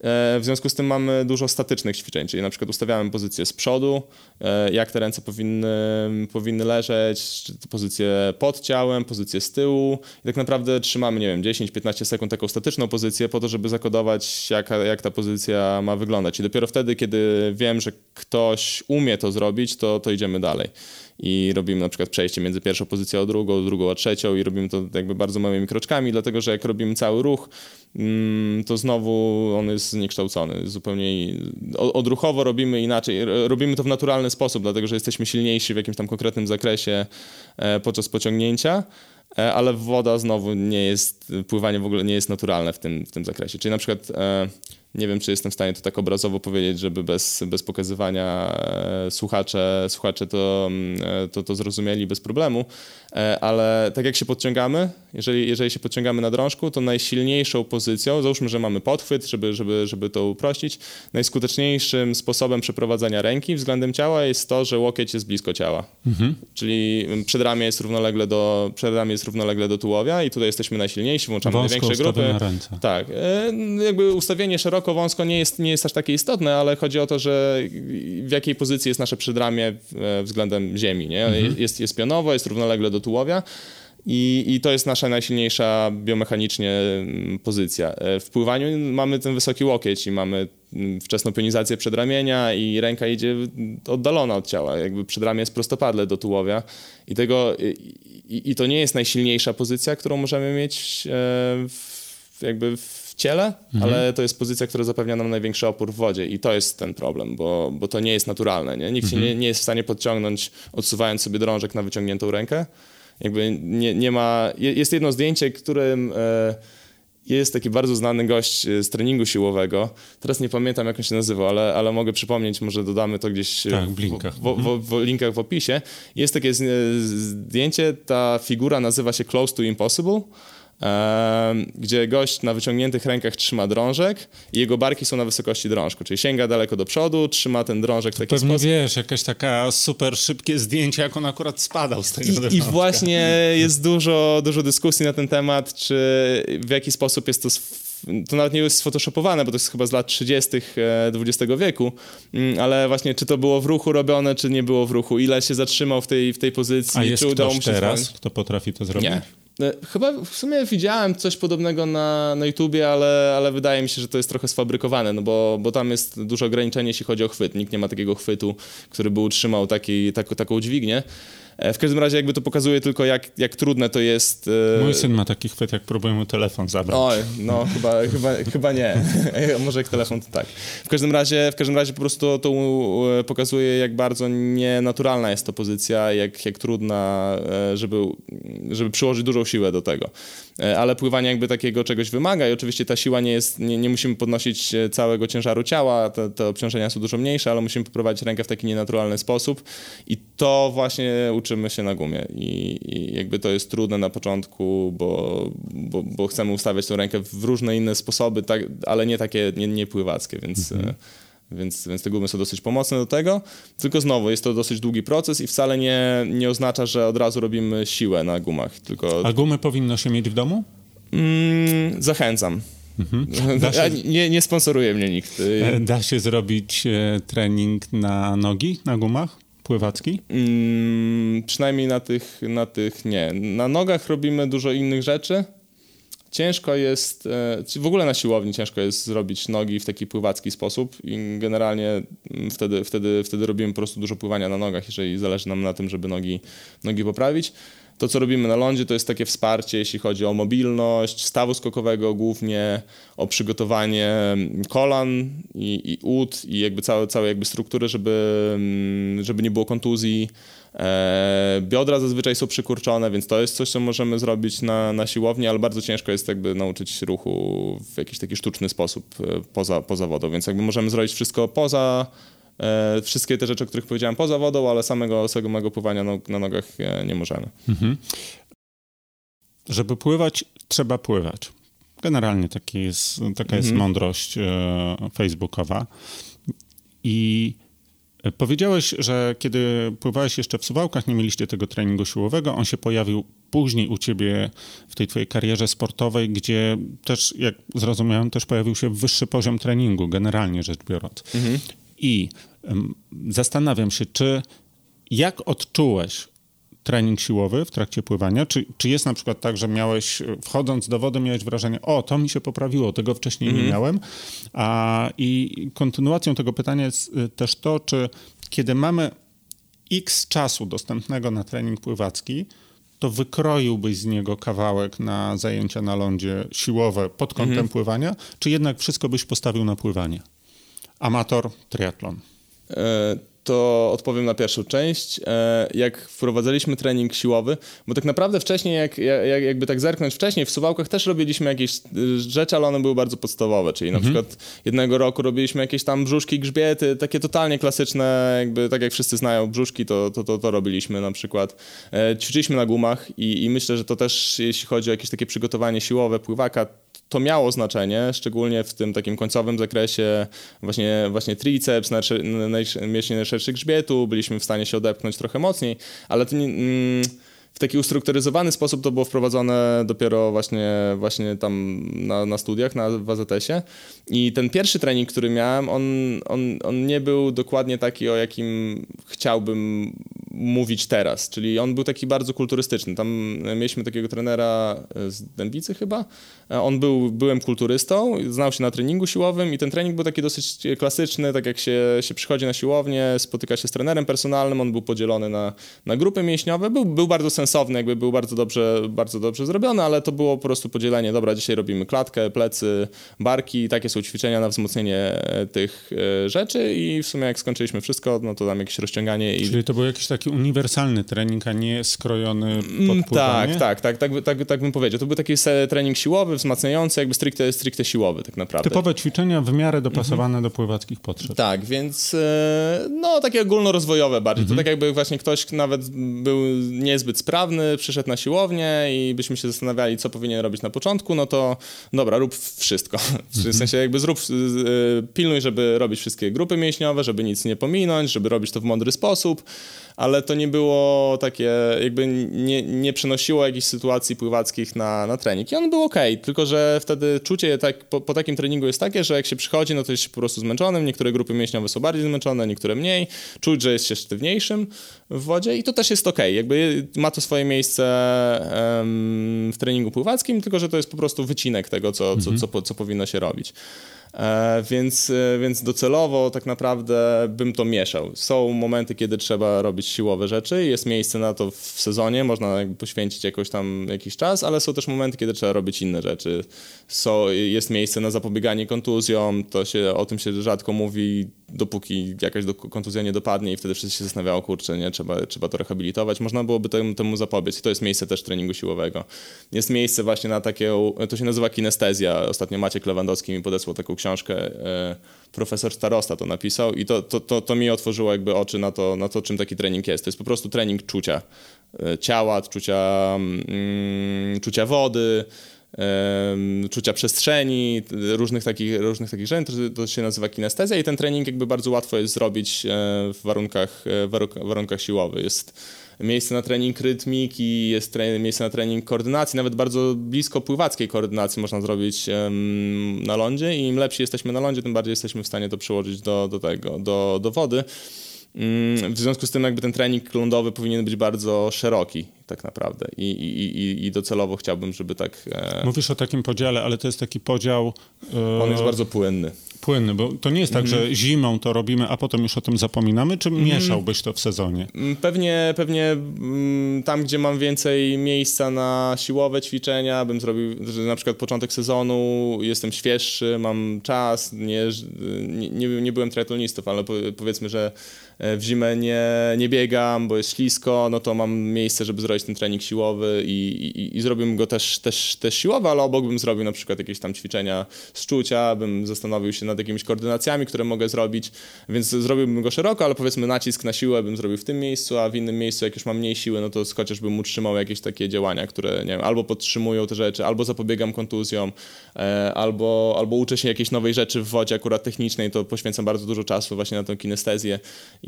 E, w związku z tym mamy dużo statycznych ćwiczeń, czyli na przykład ustawiamy pozycję z przodu, e, jak te ręce powinny, powinny leżeć, pozycję pod ciałem, pozycję z tyłu i tak naprawdę trzymamy, nie wiem, 10-15 sekund taką statyczną pozycję po to, żeby zakodować, jak, jak ta pozycja ma wyglądać. I dopiero wtedy, kiedy wiem, że ktoś umie to zrobić, to, to idziemy dalej i robimy na przykład przejście między pierwszą pozycją a drugą, drugą a trzecią i robimy to jakby bardzo małymi kroczkami, dlatego że jak robimy cały ruch, mm, to znowu on jest zniekształcony. Zupełnie odruchowo robimy inaczej. Robimy to w naturalny sposób, dlatego że jesteśmy silniejsi w jakimś tam konkretnym zakresie e, podczas pociągnięcia e, ale woda znowu nie jest, pływanie w ogóle nie jest naturalne w tym, w tym zakresie. Czyli na przykład e, nie wiem, czy jestem w stanie to tak obrazowo powiedzieć, żeby bez, bez pokazywania e, słuchacze, słuchacze to, mm, e, to, to zrozumieli bez problemu, e, ale tak jak się podciągamy, jeżeli, jeżeli się podciągamy na drążku, to najsilniejszą pozycją, załóżmy, że mamy podchwyt, żeby, żeby, żeby to uprościć, najskuteczniejszym sposobem przeprowadzenia ręki względem ciała jest to, że łokieć jest blisko ciała. Mhm. Czyli przedramię jest równolegle do, przedramię jest równolegle do tułowia i tutaj jesteśmy najsilniejsi, włączamy Wąsko największe grupy. Ręce. Tak. Jakby ustawienie szeroko szeroko, wąsko nie jest, nie jest aż takie istotne, ale chodzi o to, że w jakiej pozycji jest nasze przedramię e, względem ziemi. Nie? Mhm. Jest, jest pionowo, jest równolegle do tułowia. I, I, to jest nasza najsilniejsza biomechanicznie mm, pozycja. E, w pływaniu mamy ten wysoki łokieć i mamy mm, wczesną pionizację przedramienia i ręka idzie oddalona od ciała. Jakby przedramię jest prostopadle do tułowia i, tego, i, i to nie jest najsilniejsza pozycja, którą możemy mieć e, w, jakby w ciele, mhm. ale to jest pozycja, która zapewnia nam największy opór w wodzie i to jest ten problem, bo, bo to nie jest naturalne. Nie? Nikt mhm. się nie, nie jest w stanie podciągnąć, odsuwając sobie drążek na wyciągniętą rękę. Jakby nie, nie ma... Jest jedno zdjęcie, którym... E, jest taki bardzo znany gość e, z treningu siłowego. Teraz nie pamiętam, jak on się nazywał, ale, ale mogę przypomnieć, może dodamy to gdzieś e, tak, w, linkach. W, w, w, linkach w opisie. Jest takie zdjęcie, ta figura nazywa się Close to Impossible gdzie gość na wyciągniętych rękach trzyma drążek i jego barki są na wysokości drążku, czyli sięga daleko do przodu, trzyma ten drążek w taki Pewnie sposób. wiesz, jakaś taka super szybkie zdjęcie, jak on akurat spadał z tego I, I właśnie jest dużo, dużo dyskusji na ten temat, czy w jaki sposób jest to to nawet nie jest sfotoshopowane, bo to jest chyba z lat 30. XX wieku, mm, ale właśnie czy to było w ruchu robione, czy nie było w ruchu, ile się zatrzymał w tej, w tej pozycji, A jest czy udało mu się teraz, kto potrafi to zrobić? Nie. E, chyba w sumie widziałem coś podobnego na, na YouTubie, ale, ale wydaje mi się, że to jest trochę sfabrykowane, no bo, bo tam jest dużo ograniczenie, jeśli chodzi o chwyt. Nikt nie ma takiego chwytu, który by utrzymał taki, tak, taką dźwignię. E, w każdym razie jakby to pokazuje tylko, jak, jak trudne to jest. E, Mój syn ma taki chwyt, jak próbuję mu telefon zabrać. Oj, no chyba, chyba, chyba nie. Może jak telefon, to tak. W każdym razie, w każdym razie po prostu to, to pokazuje, jak bardzo nienaturalna jest to pozycja, jak, jak trudna, e, żeby, żeby przyłożyć dużą siłę do tego. Ale pływanie jakby takiego czegoś wymaga i oczywiście ta siła nie jest, nie, nie musimy podnosić całego ciężaru ciała, te, te obciążenia są dużo mniejsze, ale musimy poprowadzić rękę w taki nienaturalny sposób i to właśnie uczy uczymy się na gumie i, i jakby to jest trudne na początku, bo, bo, bo, chcemy ustawiać tę rękę w różne inne sposoby, tak, ale nie takie, nie, nie pływackie, więc... Mhm. Więc, więc te gumy są dosyć pomocne do tego. Tylko znowu, jest to dosyć długi proces i wcale nie, nie oznacza, że od razu robimy siłę na gumach. Tylko... A gumy powinno się mieć w domu? Mm, zachęcam. Mhm. Się... Nie, nie sponsoruje mnie nikt. E, da się zrobić e, trening na nogi, na gumach? Pływacki? Mm, przynajmniej na tych, na tych nie. Na nogach robimy dużo innych rzeczy. Ciężko jest, e, w ogóle na siłowni ciężko jest zrobić nogi w taki pływacki sposób i generalnie mm, wtedy, wtedy, wtedy robimy po prostu dużo pływania na nogach, jeżeli zależy nam na tym, żeby nogi, nogi poprawić. To, co robimy na lądzie, to jest takie wsparcie, jeśli chodzi o mobilność, stawu skokowego głównie, o przygotowanie kolan i, i ud i jakby całe, całe jakby struktury, żeby, mm, żeby nie było kontuzji. E, biodra zazwyczaj są przykurczone, więc to jest coś, co możemy zrobić na, na siłowni, ale bardzo ciężko jest jakby nauczyć się ruchu w jakiś taki sztuczny sposób e, poza, poza wodą, więc jakby możemy zrobić wszystko poza wszystkie te rzeczy, o których powiedziałem poza wodą, ale samego, samego pływania no, na nogach e, nie możemy. Mhm. Żeby pływać, trzeba pływać. Generalnie taki jest, taka mhm. jest mądrość e, facebookowa. I powiedziałeś, że kiedy pływałeś jeszcze w Suwałkach, nie mieliście tego treningu siłowego. On się pojawił później u ciebie w tej twojej karierze sportowej, gdzie też, jak zrozumiałem, też pojawił się wyższy poziom treningu, generalnie rzecz biorąc. Mhm. I zastanawiam się, czy jak odczułeś trening siłowy w trakcie pływania? Czy, czy jest na przykład tak, że miałeś, wchodząc do wody, miałeś wrażenie, o, to mi się poprawiło, tego wcześniej nie mhm. miałem? A, I kontynuacją tego pytania jest y, też to, czy kiedy mamy x czasu dostępnego na trening pływacki, to wykroiłbyś z niego kawałek na zajęcia na lądzie siłowe pod kątem mhm. pływania, czy jednak wszystko byś postawił na pływanie? Amator, triatlon. E, to odpowiem na pierwszą część. E, jak wprowadzaliśmy trening siłowy, bo tak naprawdę wcześniej, jak, jak, jakby tak zerknąć wcześniej, w Suwałkach też robiliśmy jakieś e, rzeczy, ale one były bardzo podstawowe, czyli na mhm. przykład jednego roku robiliśmy jakieś tam brzuszki, grzbiety, takie totalnie klasyczne, jakby tak jak wszyscy znają brzuszki, to, to, to, to robiliśmy na przykład. Ćwiczyliśmy na gumach i, i myślę, że to też, jeśli chodzi o jakieś takie przygotowanie siłowe pływaka, to miało znaczenie, szczególnie w tym takim końcowym zakresie właśnie, właśnie triceps, mięśnie najszerszy grzbietu, byliśmy w stanie się odepchnąć trochę mocniej, ale to nie, mm, w taki ustrukturyzowany sposób to było wprowadzone dopiero właśnie, właśnie tam na, na studiach, na, w AZS-ie. I ten pierwszy trening, który miałem, on, on, on nie był dokładnie taki, o jakim chciałbym mówić teraz, czyli on był taki bardzo kulturystyczny. Tam mieliśmy takiego trenera z Dębicy chyba. On był byłem kulturystą, znał się na treningu siłowym i ten trening był taki dosyć klasyczny, tak jak się, się przychodzi na siłownię, spotyka się z trenerem personalnym, on był podzielony na, na grupy mięśniowe, był, był bardzo sensowny, jakby był bardzo dobrze, bardzo dobrze zrobiony, ale to było po prostu podzielenie, dobra, dzisiaj robimy klatkę, plecy, barki, takie są ćwiczenia na wzmocnienie tych e, rzeczy i w sumie jak skończyliśmy wszystko, no to tam jakieś rozciąganie. I... Czyli to był jakiś taki uniwersalny trening, a nie skrojony pod Mm? Tak, tak, tak, tak, tak, tak bym powiedział. To był taki trening siłowy, wzmacniający, jakby stricte, stricte siłowy tak naprawdę. Typowe ćwiczenia w miarę dopasowane Mhm. do pływackich potrzeb. Tak, więc e, no takie ogólnorozwojowe bardziej. Mhm. To tak jakby właśnie ktoś nawet był niezbyt sprawny, przyszedł na siłownię i byśmy się zastanawiali, co powinien robić na początku, no to dobra, rób wszystko. W Mhm. sensie jakby zrób, e, pilnuj, żeby robić wszystkie grupy mięśniowe, żeby nic nie pominąć, żeby robić to w mądry sposób, ale to nie było takie, jakby nie, nie przenosiło jakichś sytuacji pływackich na, na trening. I on był ok, tylko że wtedy czucie tak, po, po takim treningu jest takie, że jak się przychodzi, no to jest się po prostu zmęczonym, niektóre grupy mięśniowe są bardziej zmęczone, niektóre mniej, czuć, że jest się sztywniejszym w wodzie i to też jest ok, jakby ma to swoje miejsce em, w treningu pływackim, tylko że to jest po prostu wycinek tego, co, co, co, po- co powinno się robić. E, więc, e, więc docelowo tak naprawdę bym to mieszał. Są momenty, kiedy trzeba robić siłowe rzeczy, jest miejsce na to w sezonie, można poświęcić jakoś tam jakiś czas, ale są też momenty, kiedy trzeba robić inne rzeczy. Są, jest miejsce na zapobieganie kontuzjom, to się, o tym się rzadko mówi, dopóki jakaś do, kontuzja nie dopadnie i wtedy wszyscy się zastanawiają, kurczę, nie, trzeba, trzeba to rehabilitować. Można byłoby temu, temu zapobiec i to jest miejsce też treningu siłowego. Jest miejsce właśnie na takie, to się nazywa kinestezja. Ostatnio Maciek Lewandowski mi podesłał taką książkę, e, profesor Starosta to napisał i to, to, to, to mi otworzyło jakby oczy na to, na to, czym taki trening jest. To jest po prostu trening czucia e, ciała, czucia, mm, czucia wody, czucia przestrzeni, różnych takich, różnych takich rzeczy, to, się nazywa kinestezja i ten trening jakby bardzo łatwo jest zrobić e, w warunkach, e, warunk- warunkach siłowych. Jest miejsce na trening rytmiki, jest miejsce na trening koordynacji, nawet bardzo blisko pływackiej koordynacji można zrobić na lądzie i im lepsi jesteśmy na lądzie, tym bardziej jesteśmy w stanie to przełożyć do, do tego, do, do wody. Mm, W związku z tym jakby ten trening lądowy powinien być bardzo szeroki tak naprawdę i, i, i, i docelowo chciałbym, żeby tak... E, Mówisz o takim podziale, ale to jest taki podział e, on jest bardzo płynny. płynny, bo to nie jest tak, Mhm. że zimą to robimy, a potem już o tym zapominamy, czy mieszałbyś to w sezonie? Mm, Pewnie, pewnie mm, tam, gdzie mam więcej miejsca na siłowe ćwiczenia, bym zrobił, że na przykład początek sezonu, jestem świeższy, mam czas, nie, nie, nie, byłem triatlonistą, ale po, powiedzmy, że w zimę nie, nie biegam, bo jest ślisko, no to mam miejsce, żeby zrobić ten trening siłowy i, i, i zrobiłbym go też, też, też siłowy, ale obok bym zrobił na przykład jakieś tam ćwiczenia z czucia, bym zastanowił się nad jakimiś koordynacjami, które mogę zrobić, więc zrobiłbym go szeroko, ale powiedzmy nacisk na siłę bym zrobił w tym miejscu, a w innym miejscu, jak już mam mniej siły, no to chociażbym utrzymał jakieś takie działania, które, nie wiem, albo podtrzymują te rzeczy, albo zapobiegam kontuzjom, e, albo, albo uczę się jakiejś nowej rzeczy w wodzie, akurat technicznej, to poświęcam bardzo dużo czasu właśnie na tę kinestezję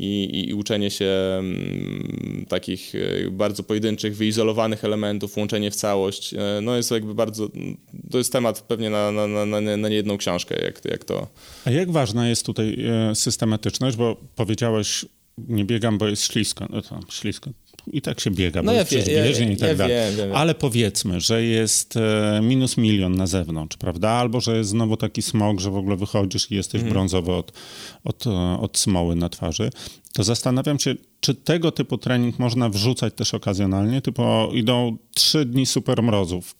i, i, uczenie się mm, takich e, bardzo pojedynczych, wyizolowanych elementów, łączenie w całość, e, no jest jakby bardzo, to jest temat pewnie na, na, na, na na niejedną książkę, jak, jak to... A jak ważna jest tutaj e, systematyczność, bo powiedziałeś, nie biegam, bo jest ślisko. No to ślisko. I tak się biega, No bo ja jest wie- ja- i tak ja dalej. wiem, wiem, wiem. Ale powiedzmy, że jest e, minus milion na zewnątrz, prawda? Albo że jest znowu taki smog, że w ogóle wychodzisz i jesteś Mhm. brązowy od, od, e, od smoły na twarzy. To zastanawiam się, czy tego typu trening można wrzucać też okazjonalnie? Typu idą trzy dni super mrozów.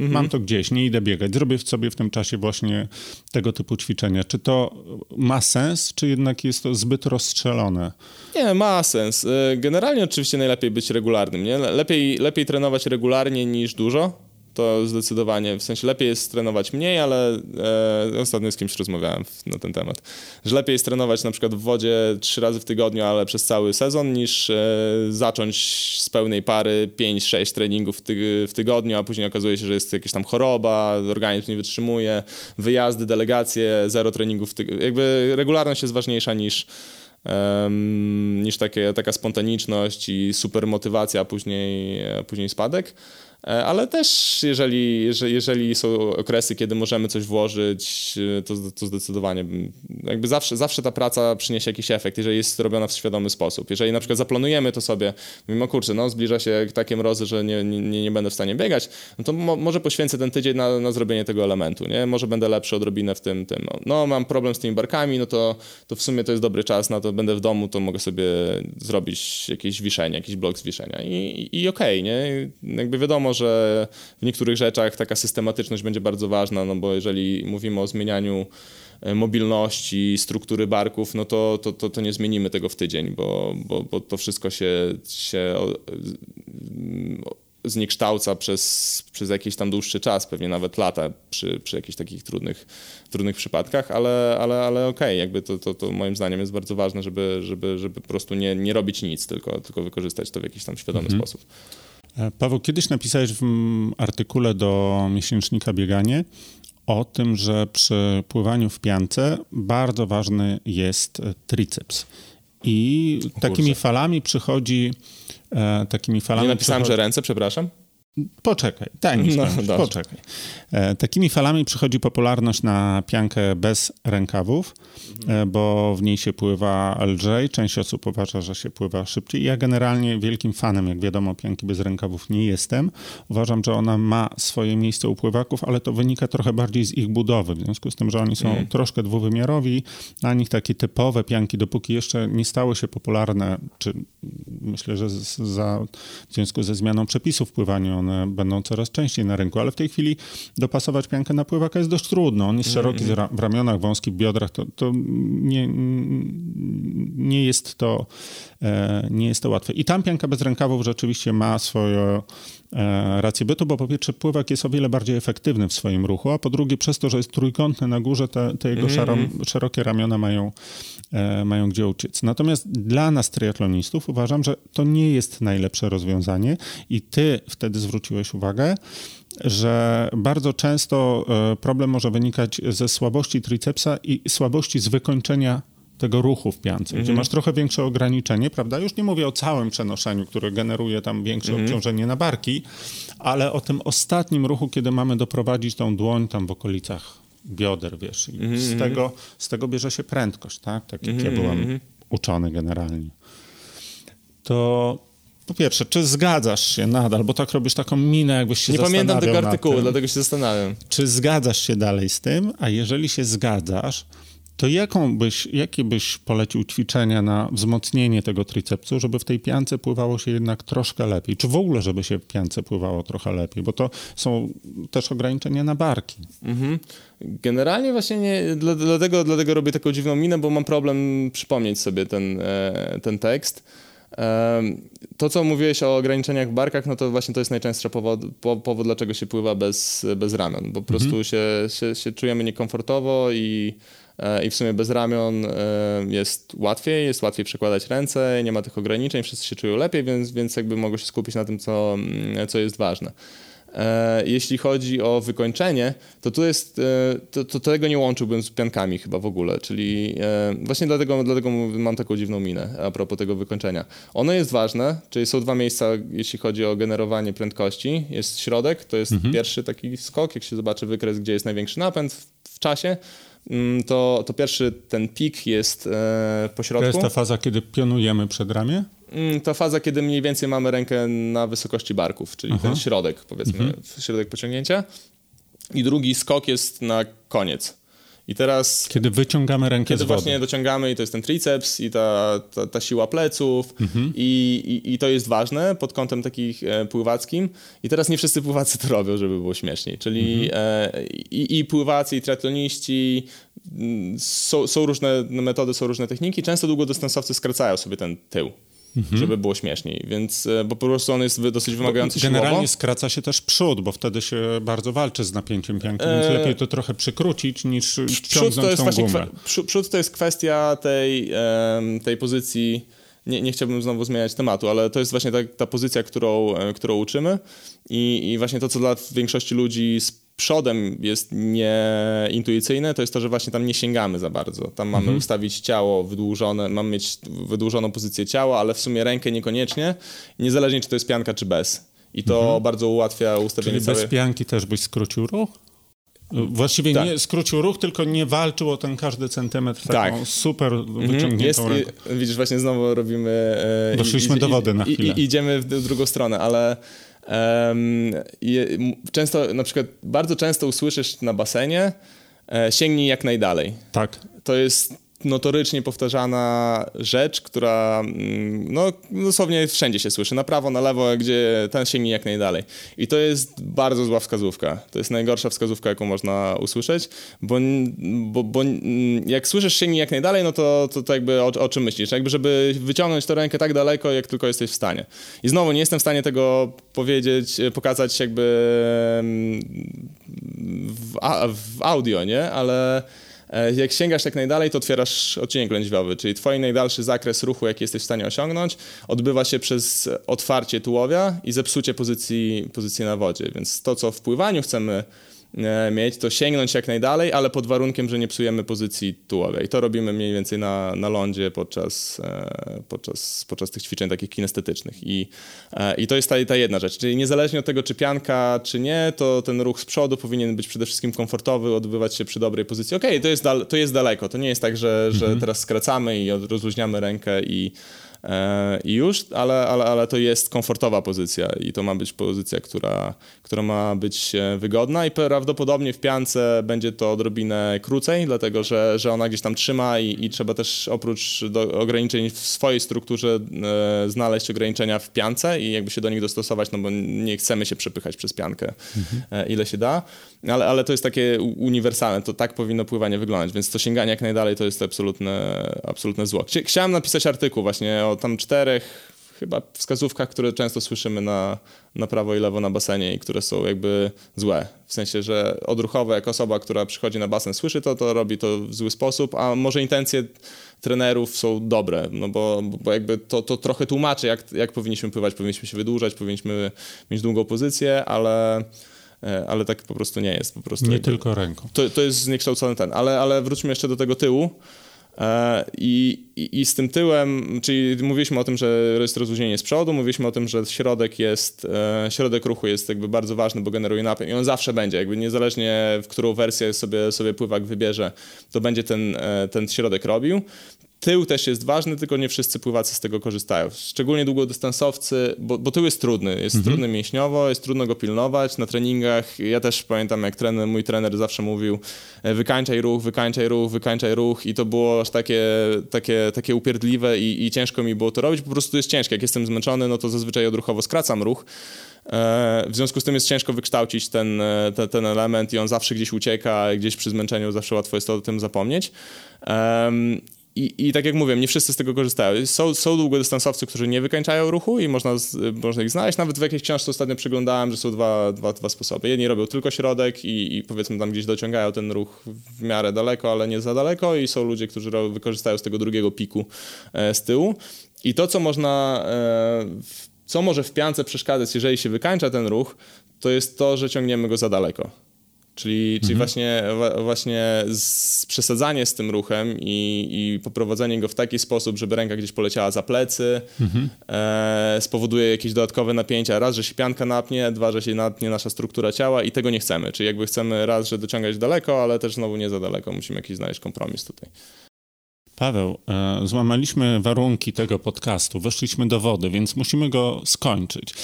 Mhm. Mam to gdzieś, nie idę biegać. Zrobię sobie w tym czasie właśnie tego typu ćwiczenia. Czy to ma sens, czy jednak jest to zbyt rozstrzelone? Nie, ma sens. Y, Generalnie oczywiście najlepiej być regularnym, nie? Lepiej, lepiej trenować regularnie niż dużo. To zdecydowanie, w sensie lepiej jest trenować mniej, ale e, ostatnio z kimś rozmawiałem w, na ten temat, że lepiej jest trenować na przykład w wodzie trzy razy w tygodniu, ale przez cały sezon, niż e, zacząć z pełnej pary 5-6 treningów w, w tygodniu, a później okazuje się, że jest jakaś tam choroba, organizm nie wytrzymuje, wyjazdy, delegacje, zero treningów. Jakby regularność jest ważniejsza niż niż takie, taka spontaniczność i super motywacja, a później, a później spadek. E, Ale też jeżeli, jeżeli, są okresy, kiedy możemy coś włożyć, e, to, to zdecydowanie jakby zawsze, zawsze ta praca przyniesie jakiś efekt, jeżeli jest robiona w świadomy sposób. Jeżeli na przykład zaplanujemy to sobie, mimo kurczę, no zbliża się takie mrozy, że nie, nie, nie będę w stanie biegać, no to mo, może poświęcę ten tydzień na, na zrobienie tego elementu, nie? Może będę lepszy odrobinę w tym, tym. No mam problem z tymi barkami, no to, to w sumie to jest dobry czas na to, będę w domu, to mogę sobie zrobić jakieś wiszenie, jakiś blok z wiszenia i, i, i okej, nie? Jakby wiadomo, że w niektórych rzeczach taka systematyczność będzie bardzo ważna, no bo jeżeli mówimy o zmienianiu e, mobilności, struktury barków, no to, to, to, to nie zmienimy tego w tydzień, bo, bo, bo to wszystko się, się zniekształca przez, przez jakiś tam dłuższy czas, pewnie nawet lata przy, przy jakichś takich trudnych, trudnych przypadkach, ale, ale, ale okej, okay, jakby to, to, to moim zdaniem jest bardzo ważne, żeby, żeby, żeby po prostu nie, nie robić nic, tylko, tylko wykorzystać to w jakiś tam świadomy mhm. sposób. E, Paweł, kiedyś napisałeś w artykule do miesięcznika Bieganie o tym, że przy pływaniu w piance bardzo ważny jest triceps. I takimi falami przychodzi e, takimi falami... Nie napisałem, przychodzi... że ręce, przepraszam? Poczekaj, daj mi no, poczekaj. E, takimi falami przychodzi popularność na piankę bez rękawów, mhm. e, bo w niej się pływa lżej. Część osób uważa, że się pływa szybciej. Ja generalnie wielkim fanem, jak wiadomo, pianki bez rękawów nie jestem. Uważam, że ona ma swoje miejsce u pływaków, ale to wynika trochę bardziej z ich budowy, w związku z tym, że oni są mhm. troszkę dwuwymiarowi. Na nich takie typowe pianki, dopóki jeszcze nie stały się popularne, czy myślę, że za, w związku ze zmianą przepisów pływania one będą coraz częściej na rynku, ale w tej chwili dopasować piankę na pływaka jest dość trudno. On jest szeroki w ramionach, wąski w biodrach, to, to nie, nie jest to e, nie jest to łatwe. I tam pianka bez rękawów rzeczywiście ma swoją e, rację bytu, bo po pierwsze pływak jest o wiele bardziej efektywny w swoim ruchu, a po drugie przez to, że jest trójkątny na górze, te, te jego mm. szerokie ramiona mają, e, mają gdzie uciec. Natomiast dla nas triatlonistów uważam, że to nie jest najlepsze rozwiązanie i ty wtedy zwróciłeś uwagę, że bardzo często e, problem może wynikać ze słabości tricepsa i słabości z wykończenia tego ruchu w piance, gdzie mhm. masz trochę większe ograniczenie, prawda? Już nie mówię o całym przenoszeniu, które generuje tam większe mhm. obciążenie na barki, ale o tym ostatnim ruchu, kiedy mamy doprowadzić tą dłoń tam w okolicach bioder, wiesz. I z, mhm. tego, z tego bierze się prędkość, tak? Tak jak ja byłem uczony generalnie. To po pierwsze, czy zgadzasz się nadal, bo tak robisz taką minę, jakbyś się Nie pamiętam tego artykułu, dlatego się zastanawiam. Czy zgadzasz się dalej z tym, a jeżeli się zgadzasz, to jaką byś, jakie byś polecił ćwiczenia na wzmocnienie tego tricepsu, żeby w tej piance pływało się jednak troszkę lepiej? Czy w ogóle, żeby się w piance pływało trochę lepiej? Bo to są też ograniczenia na barki. Mhm. Generalnie właśnie nie, dlatego, dlatego robię taką dziwną minę, bo mam problem przypomnieć sobie ten, e, ten tekst. To, co mówiłeś o ograniczeniach w barkach, no to właśnie to jest najczęstszy powód, powód dlaczego się pływa bez, bez ramion. Po prostu mhm. się, się, się czujemy niekomfortowo i, i w sumie bez ramion e, jest łatwiej, jest łatwiej przekładać ręce, nie ma tych ograniczeń, wszyscy się czują lepiej, więc, więc jakby mogą się skupić na tym, co, mm, co jest ważne. E, jeśli chodzi o wykończenie, to tu jest, e, to, to tego nie łączyłbym z piankami chyba w ogóle, czyli e, właśnie dlatego, dlatego mam taką dziwną minę a propos tego wykończenia. Ono jest ważne, czyli są dwa miejsca, jeśli chodzi o generowanie prędkości. Jest środek, to jest mhm. pierwszy taki skok, jak się zobaczy wykres, gdzie jest największy napęd w, w czasie, mm, to, to pierwszy ten pik jest e, po środku. To jest ta faza, kiedy pionujemy przed ramię? Mm, ta faza, kiedy mniej więcej mamy rękę na wysokości barków, czyli Aha. ten środek, powiedzmy, mhm. środek pociągnięcia. I drugi skok jest na koniec. I teraz... Kiedy wyciągamy rękę kiedy z wody. właśnie dociągamy i to jest ten triceps i ta, ta, ta siła pleców mhm. I, i, i, to jest ważne pod kątem takich e, pływackim. I teraz nie wszyscy pływacy to robią, żeby było śmieszniej. Czyli mhm. e, i, i pływacy, i triatloniści, mm, są, są różne metody, są różne techniki. Często długodystansowcy skracają sobie ten tył mhm. żeby było śmieszniej, więc, e, bo po prostu on jest dosyć wymagający Generalnie siłowo. skraca się też przód, bo wtedy się bardzo walczy z napięciem pianki, e... więc lepiej to trochę przykrócić niż przód to jest właśnie gumę. Przód to jest kwestia tej, tej pozycji nie, nie chciałbym znowu zmieniać tematu, ale to jest właśnie ta, ta pozycja, którą, e, którą uczymy i, i właśnie to, co dla większości ludzi przodem jest nieintuicyjne, to jest to, że właśnie tam nie sięgamy za bardzo. Tam mamy mhm. ustawić ciało wydłużone, mamy mieć wydłużoną pozycję ciała, ale w sumie rękę niekoniecznie, niezależnie czy to jest pianka, czy bez. I to mhm. bardzo ułatwia ustawienie Czyli bez pianki też byś skrócił ruch? Właściwie tak. nie skrócił ruch, tylko nie walczył o ten każdy centymetr tak. taką super mhm. wyciągniętą jest, ręką. Widzisz, właśnie znowu robimy... E, Doszliśmy i, do wody na chwilę. I, idziemy w drugą stronę, ale często, na przykład, bardzo często usłyszysz na basenie, e, sięgnij jak najdalej. Tak. To jest notorycznie powtarzana rzecz, która mm, no, dosłownie wszędzie się słyszy, na prawo, na lewo, gdzie ten sięgnie jak najdalej. I to jest bardzo zła wskazówka. To jest najgorsza wskazówka, jaką można usłyszeć, bo, bo, bo jak słyszysz sięgnij jak najdalej, no to, to, to jakby o, o czym myślisz? Jakby, żeby wyciągnąć tę rękę tak daleko, jak tylko jesteś w stanie. I znowu nie jestem w stanie tego powiedzieć, pokazać jakby mm, w, w audio, nie? Ale E, jak sięgasz jak najdalej, to otwierasz odcinek lędźwiowy, czyli twój najdalszy zakres ruchu, jaki jesteś w stanie osiągnąć, odbywa się przez otwarcie tułowia i zepsucie pozycji, pozycji na wodzie. Więc to, co w pływaniu chcemy E, mieć, to sięgnąć jak najdalej, ale pod warunkiem, że nie psujemy pozycji tułowej. I to robimy mniej więcej na, na lądzie podczas, e, podczas, podczas tych ćwiczeń takich kinestetycznych. I, e, i to jest ta, ta jedna rzecz. Czyli niezależnie od tego, czy pianka, czy nie, to ten ruch z przodu powinien być przede wszystkim komfortowy, odbywać się przy dobrej pozycji. Okej, okay, to, jest to jest daleko. To nie jest tak, że, że mhm. teraz skracamy i rozluźniamy rękę i i już, ale, ale, ale to jest komfortowa pozycja i to ma być pozycja, która, która ma być e, wygodna i prawdopodobnie w piance będzie to odrobinę krócej, dlatego że, że ona gdzieś tam trzyma i, i trzeba też oprócz ograniczeń w swojej strukturze e, znaleźć ograniczenia w piance i jakby się do nich dostosować, no bo nie chcemy się przepychać przez piankę mhm. e, ile się da, ale, ale to jest takie uniwersalne, to tak powinno pływanie wyglądać, więc to sięganie jak najdalej to jest absolutne, absolutne zło. Chciałem napisać artykuł właśnie o tam czterech chyba wskazówkach, które często słyszymy na, na prawo i lewo na basenie i które są jakby złe. W sensie, że odruchowo, jak osoba, która przychodzi na basen, słyszy to, to robi to w zły sposób, a może intencje trenerów są dobre, no bo, bo jakby to, to trochę tłumaczy, jak, jak powinniśmy pływać, powinniśmy się wydłużać, powinniśmy mieć długą pozycję, ale ale tak po prostu nie jest. Po prostu nie jakby, tylko ręką. To, to jest zniekształcony ten, ale, ale wróćmy jeszcze do tego tyłu. E, I, i, I, z tym tyłem, czyli mówiliśmy o tym, że jest rozluźnienie z przodu, mówiliśmy o tym, że środek jest, e, środek ruchu jest jakby bardzo ważny, bo generuje napęd i on zawsze będzie, jakby niezależnie w którą wersję sobie, sobie pływak wybierze, to będzie ten, e, ten środek robił. Tył też jest ważny, tylko nie wszyscy pływacy z tego korzystają. Szczególnie długodystansowcy, bo, bo tył jest trudny. Jest mhm. trudny mięśniowo, jest trudno go pilnować. Na treningach, ja też pamiętam, jak trener, mój trener zawsze mówił e, wykańczaj ruch, wykańczaj ruch, wykańczaj ruch i to było aż takie, takie, takie upierdliwe i, i ciężko mi było to robić. Po prostu jest ciężkie. Jak jestem zmęczony, no to zazwyczaj odruchowo skracam ruch. E, w związku z tym jest ciężko wykształcić ten, e, ten, ten element i on zawsze gdzieś ucieka, gdzieś przy zmęczeniu zawsze łatwo jest o tym zapomnieć. I, I tak jak mówię, nie wszyscy z tego korzystają. Są, są długodystansowcy, którzy nie wykańczają ruchu i można, można ich znaleźć. Nawet w jakiejś książce ostatnio przeglądałem, że są dwa, dwa, dwa sposoby. Jedni robią tylko środek i, i powiedzmy tam gdzieś dociągają ten ruch w miarę daleko, ale nie za daleko i są ludzie, którzy wykorzystają z tego drugiego piku e, z tyłu. I to, co można, e, co może w piance przeszkadzać, jeżeli się wykańcza ten ruch, to jest to, że ciągniemy go za daleko. Czyli, mhm. czyli właśnie, właśnie z, przesadzanie z tym ruchem i, i poprowadzenie go w taki sposób, żeby ręka gdzieś poleciała za plecy, mhm. e, spowoduje jakieś dodatkowe napięcia. Raz, że się pianka napnie, dwa, że się napnie nasza struktura ciała i tego nie chcemy. Czyli jakby chcemy raz, że dociągać daleko, ale też znowu nie za daleko. Musimy jakiś znaleźć kompromis tutaj. Paweł, e, złamaliśmy warunki tego podcastu, weszliśmy do wody, więc musimy go skończyć.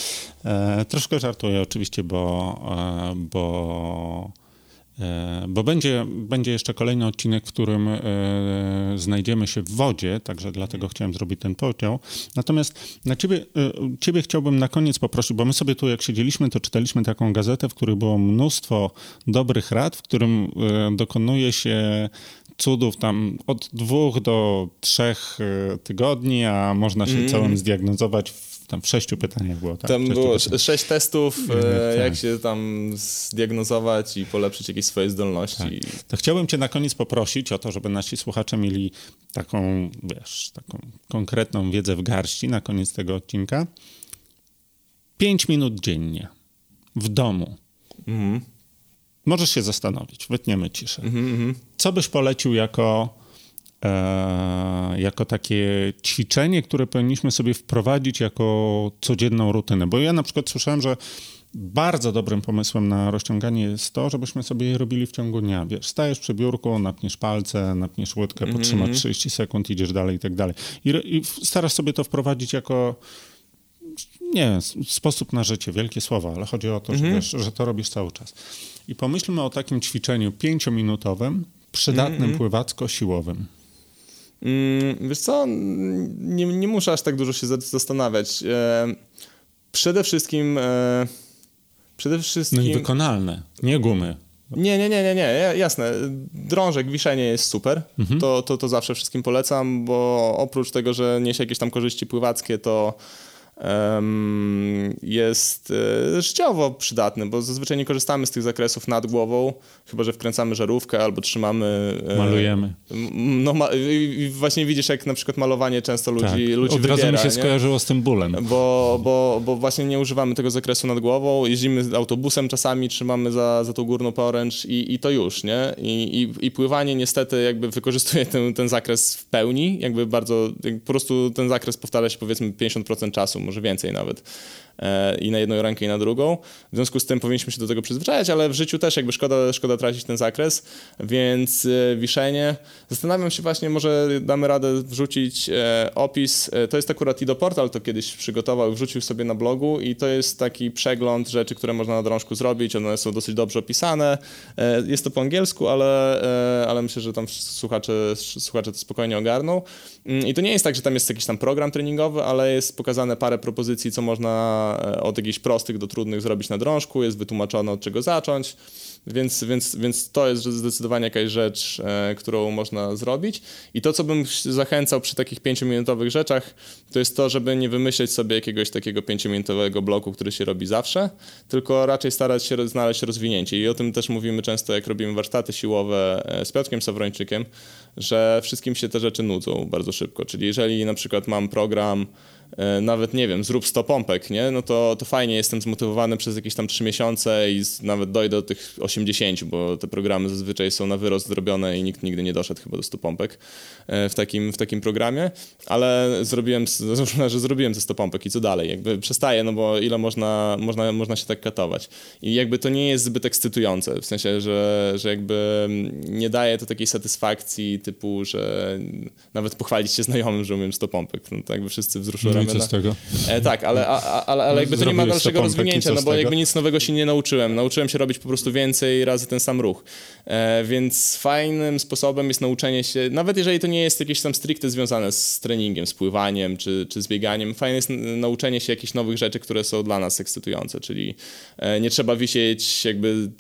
E, troszkę żartuję oczywiście, bo, e, bo bo będzie, będzie jeszcze kolejny odcinek, w którym e, znajdziemy się w wodzie, także dlatego chciałem zrobić ten podział. Natomiast na ciebie, e, ciebie chciałbym na koniec poprosić, bo my sobie tu jak siedzieliśmy, to czytaliśmy taką gazetę, w której było mnóstwo dobrych rad, w którym dokonuje się cudów tam od dwóch do trzech tygodni, a można się mm. całym zdiagnozować w tam w sześciu pytaniach było, tak? Tam było pytań. sześć testów, e, jak się tam zdiagnozować i polepszyć jakieś swoje zdolności. Tak. To chciałbym cię na koniec poprosić o to, żeby nasi słuchacze mieli taką, wiesz, taką konkretną wiedzę w garści na koniec tego odcinka. Pięć minut dziennie w domu. Mhm. Możesz się zastanowić, wytniemy ciszę. Mhm, mhm. Co byś polecił jako jako takie ćwiczenie, które powinniśmy sobie wprowadzić jako codzienną rutynę. Bo ja na przykład słyszałem, że bardzo dobrym pomysłem na rozciąganie jest to, żebyśmy sobie je robili w ciągu dnia. Wiesz, stajesz przy biurku, napniesz palce, napniesz łydkę, mm -hmm. potrzymasz 30 mhm. sekund, idziesz dalej i tak dalej. I, I starasz sobie to wprowadzić jako nie sposób na życie, wielkie słowa, ale chodzi o to, że, mm -hmm. wiesz, że to robisz cały czas. I pomyślmy o takim ćwiczeniu pięciominutowym, przydatnym mm -hmm. pływacko-siłowym. Mm, wiesz co, nie, nie muszę aż tak dużo się zastanawiać. E, przede wszystkim... E, przede wszystkim... No i wykonalne, nie gumy. Nie, nie, nie, nie, nie, jasne. Drążek, wiszenie jest super. Mhm. To, to, to zawsze wszystkim polecam, bo oprócz tego, że niesie jakieś tam korzyści pływackie, to jest e, życiowo przydatny, bo zazwyczaj nie korzystamy z tych zakresów nad głową, chyba że wkręcamy żarówkę albo trzymamy. E, Malujemy. No, ma, właśnie widzisz, jak na przykład malowanie często ludzi, tak. ludzi Od razu wybiera, mi się nie? skojarzyło z tym bólem. Bo, bo, bo właśnie nie używamy tego zakresu nad głową, jeździmy autobusem czasami, trzymamy za, za tą górną poręcz i, i to już, nie? I, i, I pływanie niestety jakby wykorzystuje ten, ten zakres w pełni, jakby bardzo, jak po prostu ten zakres powtarza się powiedzmy 50% czasu, może więcej nawet. E, I na jedną rękę, i na drugą. W związku z tym powinniśmy się do tego przyzwyczajać, ale w życiu też jakby szkoda, szkoda tracić ten zakres, więc e, wiszenie. Zastanawiam się właśnie, może damy radę wrzucić e, opis. To jest akurat Ido Portal, to kiedyś przygotował, wrzucił sobie na blogu i to jest taki przegląd rzeczy, które można na drążku zrobić. One są dosyć dobrze opisane. Jest to po angielsku, ale, ale myślę, że tam słuchacze, słuchacze to spokojnie ogarną. Mm, I to nie jest tak, że tam jest jakiś tam program treningowy, ale jest pokazane parę propozycji, co można e, od jakichś prostych do trudnych zrobić na drążku, jest wytłumaczone od czego zacząć. Więc, więc, więc to jest zdecydowanie jakaś rzecz, e, którą można zrobić. I to, co bym zachęcał przy takich pięciominutowych rzeczach, to jest to, żeby nie wymyśleć sobie jakiegoś takiego pięciominutowego bloku, który się robi zawsze, tylko raczej starać się znaleźć rozwinięcie. I o tym też mówimy często, jak robimy warsztaty siłowe e, z Piotrkiem Sawrończykiem, że wszystkim się te rzeczy nudzą bardzo szybko. Czyli jeżeli na przykład mam program nawet nie wiem, zrób 100 pompek, nie? No to, to fajnie, jestem zmotywowany przez jakieś tam 3 miesiące i nawet dojdę do tych 80, bo te programy zazwyczaj są na wyrost zrobione i nikt nigdy nie doszedł chyba do 100 pompek e, w takim, w takim programie, ale zrobiłem, że zrobiłem te 100 pompek i co dalej? Jakby przestaję, no bo ile można, można, można się tak katować. I jakby to nie jest zbyt ekscytujące, w sensie, że, że jakby nie daje to takiej satysfakcji typu, że nawet pochwalić się znajomym, że umiem 100 pompek. No to jakby wszyscy wzruszyli no i co z tego? E, tak, ale, a, ale, ale jakby to nie ma dalszego rozwinięcia, no bo jakby nic nowego się nie nauczyłem. Nauczyłem się robić po prostu więcej razy ten sam ruch. E, więc fajnym sposobem jest nauczenie się, nawet jeżeli to nie jest jakieś tam stricte związane z treningiem, z pływaniem czy, czy z bieganiem, fajne jest nauczenie się jakichś nowych rzeczy, które są dla nas ekscytujące, czyli e, nie trzeba wisieć jakby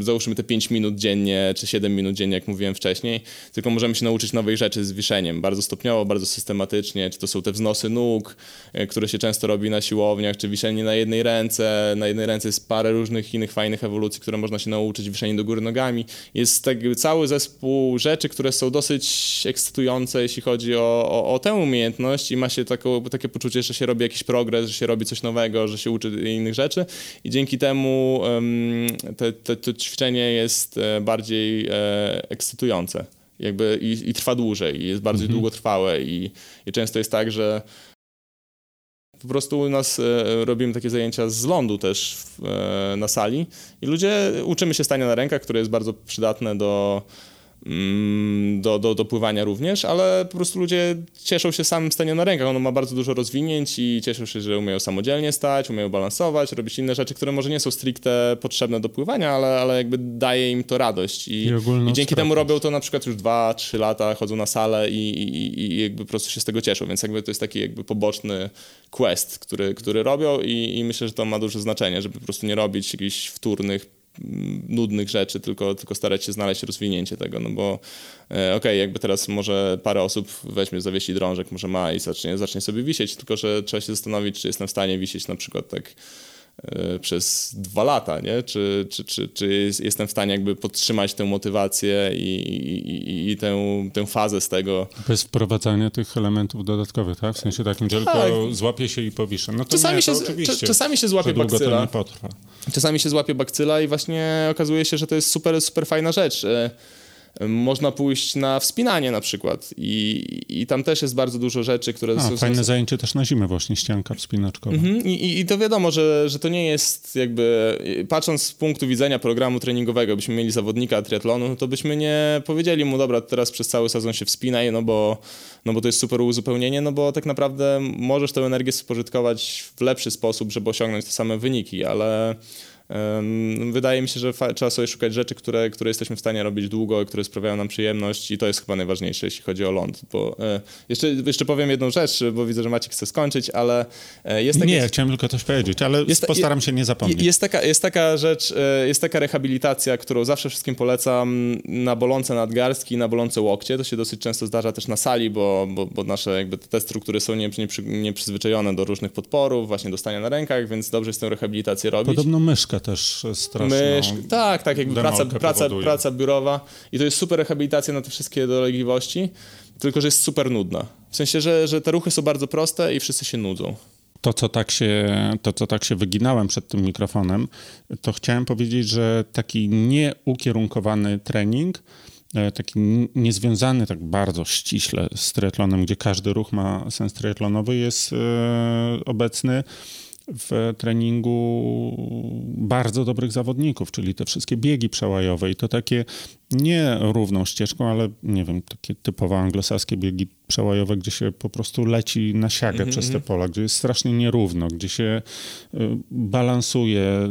załóżmy te 5 minut dziennie, czy 7 minut dziennie, jak mówiłem wcześniej, tylko możemy się nauczyć nowej rzeczy z wiszeniem, bardzo stopniowo, bardzo systematycznie, czy to są te wznosy nóg, e, które się często robi na siłowniach, czy wiszenie na jednej ręce, na jednej ręce jest parę różnych innych fajnych ewolucji, które można się nauczyć, wiszenie do góry nogami. Jest taki cały zespół rzeczy, które są dosyć ekscytujące, jeśli chodzi o, o, o tę umiejętność i ma się taką, takie poczucie, że się robi jakiś progres, że się robi coś nowego, że się uczy innych rzeczy i dzięki temu um, te, te, to ćwiczenie jest e, bardziej e, ekscytujące jakby i, i trwa dłużej, i jest bardziej mhm. długotrwałe i, i często jest tak, że po prostu u nas e, robimy takie zajęcia z lądu też w, e, na sali i ludzie uczymy się stania na rękach, które jest bardzo przydatne do do, do, do pływania również, ale po prostu ludzie cieszą się samym staniem na rękach. Ono ma bardzo dużo rozwinięć i cieszą się, że umieją samodzielnie stać, umieją balansować, robić inne rzeczy, które może nie są stricte potrzebne do pływania, ale, ale jakby daje im to radość. I, i, i dzięki temu robią to na przykład już 2-3 lata, chodzą na salę i, i, i jakby po prostu się z tego cieszą, więc jakby to jest taki jakby poboczny quest, który, który robią i, i myślę, że to ma duże znaczenie, żeby po prostu nie robić jakichś wtórnych nudnych rzeczy, tylko, tylko starać się znaleźć rozwinięcie tego, no bo e, okej, okay, jakby teraz może parę osób weźmie, zawiesi drążek, może ma i zacznie, zacznie sobie wisieć, tylko że trzeba się zastanowić, czy jestem w stanie wisieć na przykład tak przez dwa lata, nie? Czy, czy, czy, czy jestem w stanie jakby podtrzymać tę motywację i, i, i tę, tę fazę z tego. Bez wprowadzania tych elementów dodatkowych, tak? W sensie takim, że tylko tak. złapie się i powiszę. No czasami, nie, się, czasami się złapie bakcyla. Czasami się złapie bakcyla i właśnie okazuje się, że to jest super, super fajna rzecz. Można pójść na wspinanie na przykład i, i tam też jest bardzo dużo rzeczy, które... A, są, fajne zajęcie też na zimę właśnie, ścianka wspinaczkowa. Mhm, i, I to wiadomo, że, że to nie jest jakby... Patrząc z punktu widzenia programu treningowego, byśmy mieli zawodnika triatlonu, no to byśmy nie powiedzieli mu, dobra, teraz przez cały sezon się wspinaj, no bo, no bo to jest super uzupełnienie, no bo tak naprawdę możesz tę energię spożytkować w lepszy sposób, żeby osiągnąć te same wyniki, ale Wydaje mi się, że trzeba sobie szukać rzeczy, które, które jesteśmy w stanie robić długo, które sprawiają nam przyjemność i to jest chyba najważniejsze, jeśli chodzi o ląd. Bo e, jeszcze, jeszcze powiem jedną rzecz, bo widzę, że Maciek chce skończyć, ale e, jest. Nie, ja chciałem tylko coś powiedzieć, ale jest, postaram się nie zapomnieć. Jest taka, jest taka rzecz, e, jest taka rehabilitacja, którą zawsze wszystkim polecam na bolące nadgarstki, na bolące łokcie. To się dosyć często zdarza też na sali, bo, bo, bo nasze jakby te struktury są nieprzyzwyczajone do różnych podporów, właśnie do stania na rękach, więc dobrze jest tę rehabilitację robić. Podobno myszka też straszną Mysz, Tak, tak, jakby praca, praca, praca biurowa i to jest super rehabilitacja na te wszystkie dolegliwości, tylko że jest super nudna. W sensie, że, że te ruchy są bardzo proste i wszyscy się nudzą. To co, tak się, to, co tak się wyginałem przed tym mikrofonem, to chciałem powiedzieć, że taki nieukierunkowany trening, e, taki niezwiązany tak bardzo ściśle z triatlonem, gdzie każdy ruch ma sens triatlonowy, jest e, obecny w treningu bardzo dobrych zawodników, czyli te wszystkie biegi przełajowe i to takie nie równą ścieżką, ale nie wiem, takie typowo anglosaskie biegi przełajowe, gdzie się po prostu leci na siagę mm -hmm. przez te mhm. pola, gdzie jest strasznie nierówno, gdzie się y, balansuje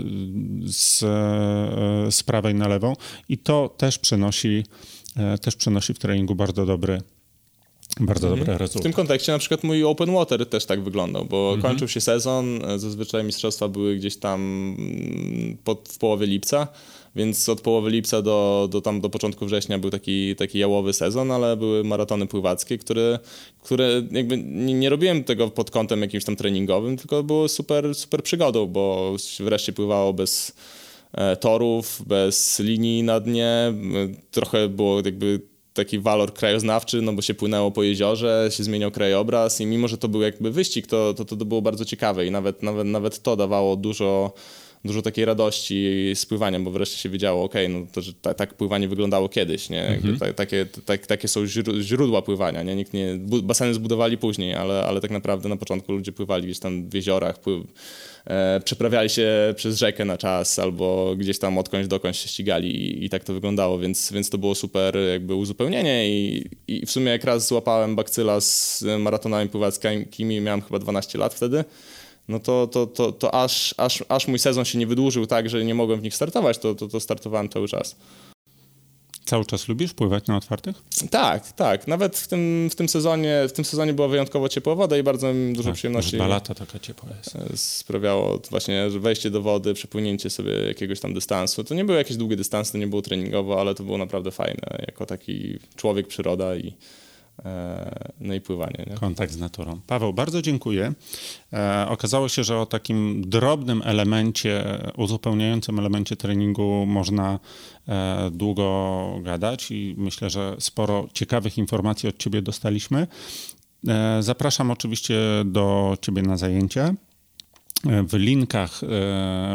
z, y, z prawej na lewą i to też przenosi, y, też przenosi w treningu bardzo dobry bardzo mhm. dobre rezultaty. W tym kontekście na przykład mój open water też tak wyglądał, bo mhm. kończył się sezon, zazwyczaj mistrzostwa były gdzieś tam mm, pod, w połowie lipca, więc od połowy lipca do, do, tam, do początku września był taki, taki jałowy sezon, ale były maratony pływackie, które, które jakby nie, nie robiłem tego pod kątem jakimś tam treningowym, tylko było super, super przygodą, bo wreszcie pływało bez e, torów, bez linii na dnie, trochę było jakby taki walor krajoznawczy, no bo się płynęło po jeziorze, się zmieniał krajobraz i mimo, że to był jakby wyścig, to to, to było bardzo ciekawe i nawet, nawet, nawet to dawało dużo dużo takiej radości z pływaniem, bo wreszcie się wiedziało, ok, no to, że ta, tak pływanie wyglądało kiedyś, nie? Mhm. Ta, takie, tak, takie są źródła pływania, nie? Nikt nie, baseny zbudowali później, ale, ale tak naprawdę na początku ludzie pływali gdzieś tam w jeziorach, pływ, e, przeprawiali się przez rzekę na czas albo gdzieś tam odkądś dokądś się ścigali i, i, tak to wyglądało, więc, więc to było super jakby uzupełnienie i, i w sumie jak raz złapałem bakcyla z maratonami pływackimi, miałem chyba 12 lat wtedy, no to, to, to, to aż, aż, aż mój sezon się nie wydłużył tak, że nie mogłem w nich startować, to, to, to startowałem cały czas. Cały czas lubisz pływać na otwartych? Tak, tak. Nawet w tym, w tym, sezonie, w tym sezonie była wyjątkowo ciepła woda i bardzo mi dużo tak, przyjemności. Dwa lata taka ciepła jest. E, sprawiało właśnie wejście do wody, przepłynięcie sobie jakiegoś tam dystansu. To nie były jakieś długie dystanse, to nie było treningowo, ale to było naprawdę fajne. Jako taki człowiek, przyroda i, no i pływanie. Nie? Kontakt z naturą. Paweł, bardzo dziękuję. E, okazało się, że o takim drobnym elemencie, uzupełniającym elemencie treningu można e, długo gadać i myślę, że sporo ciekawych informacji od Ciebie dostaliśmy. E, zapraszam oczywiście do Ciebie na zajęcia. W linkach, e,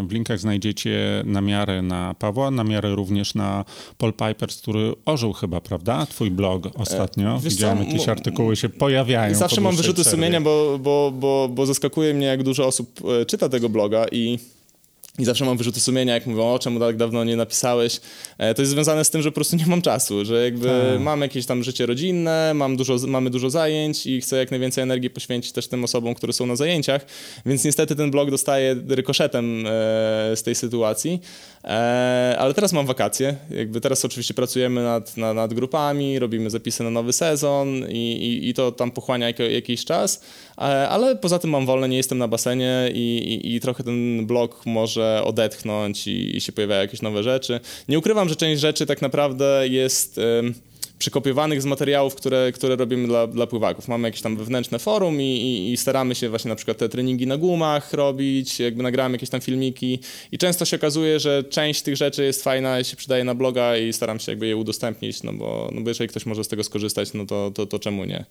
w linkach znajdziecie namiary na Pawła, namiary również na Paul Pipers, który ożył chyba, prawda? Twój blog ostatnio. E, wiesz Widziałem, co? jakieś artykuły się pojawiają. Zawsze mam wyrzuty przerwie. sumienia, bo, bo, bo, bo zaskakuje mnie, jak dużo osób e, czyta tego bloga i i zawsze mam wyrzuty sumienia, jak mówią, o czemu tak dawno nie napisałeś. E, to jest związane z tym, że po prostu nie mam czasu, że jakby tak. mam jakieś tam życie rodzinne, mam dużo, mamy dużo zajęć i chcę jak najwięcej energii poświęcić też tym osobom, które są na zajęciach, więc niestety ten blog dostaje rykoszetem e, z tej sytuacji. E, ale teraz mam wakacje, jakby teraz oczywiście pracujemy nad, nad, nad grupami, robimy zapisy na nowy sezon i, i, i to tam pochłania jak, jakiś czas, ale poza tym mam wolne, nie jestem na basenie i, i, i trochę ten blog może odetchnąć i, i, się pojawiają jakieś nowe rzeczy. Nie ukrywam, że część rzeczy tak naprawdę jest przykopiowanych z materiałów, które, które robimy dla, dla pływaków. Mamy jakieś tam wewnętrzne forum i, i, i, staramy się właśnie na przykład te treningi na gumach robić, jakby nagramy jakieś tam filmiki i często się okazuje, że część tych rzeczy jest fajna i się przydaje na bloga i staram się jakby je udostępnić, no bo, no bo jeżeli ktoś może z tego skorzystać, no to, to, to czemu nie?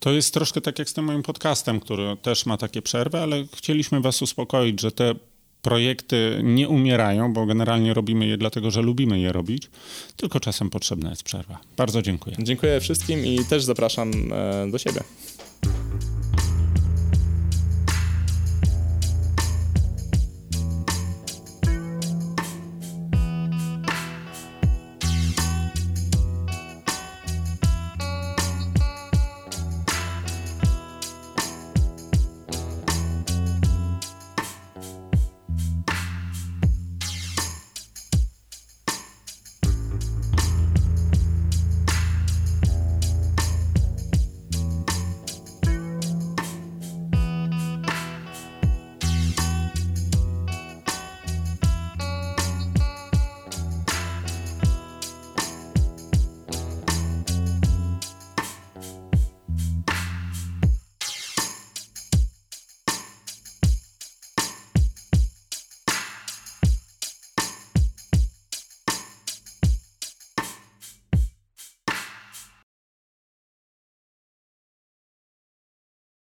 To jest troszkę tak jak z tym moim podcastem, który też ma takie przerwy, ale chcieliśmy was uspokoić, że te projekty nie umierają, bo generalnie robimy je dlatego, że lubimy je robić, tylko czasem potrzebna jest przerwa. Bardzo dziękuję. Dziękuję wszystkim i też zapraszam e, do siebie.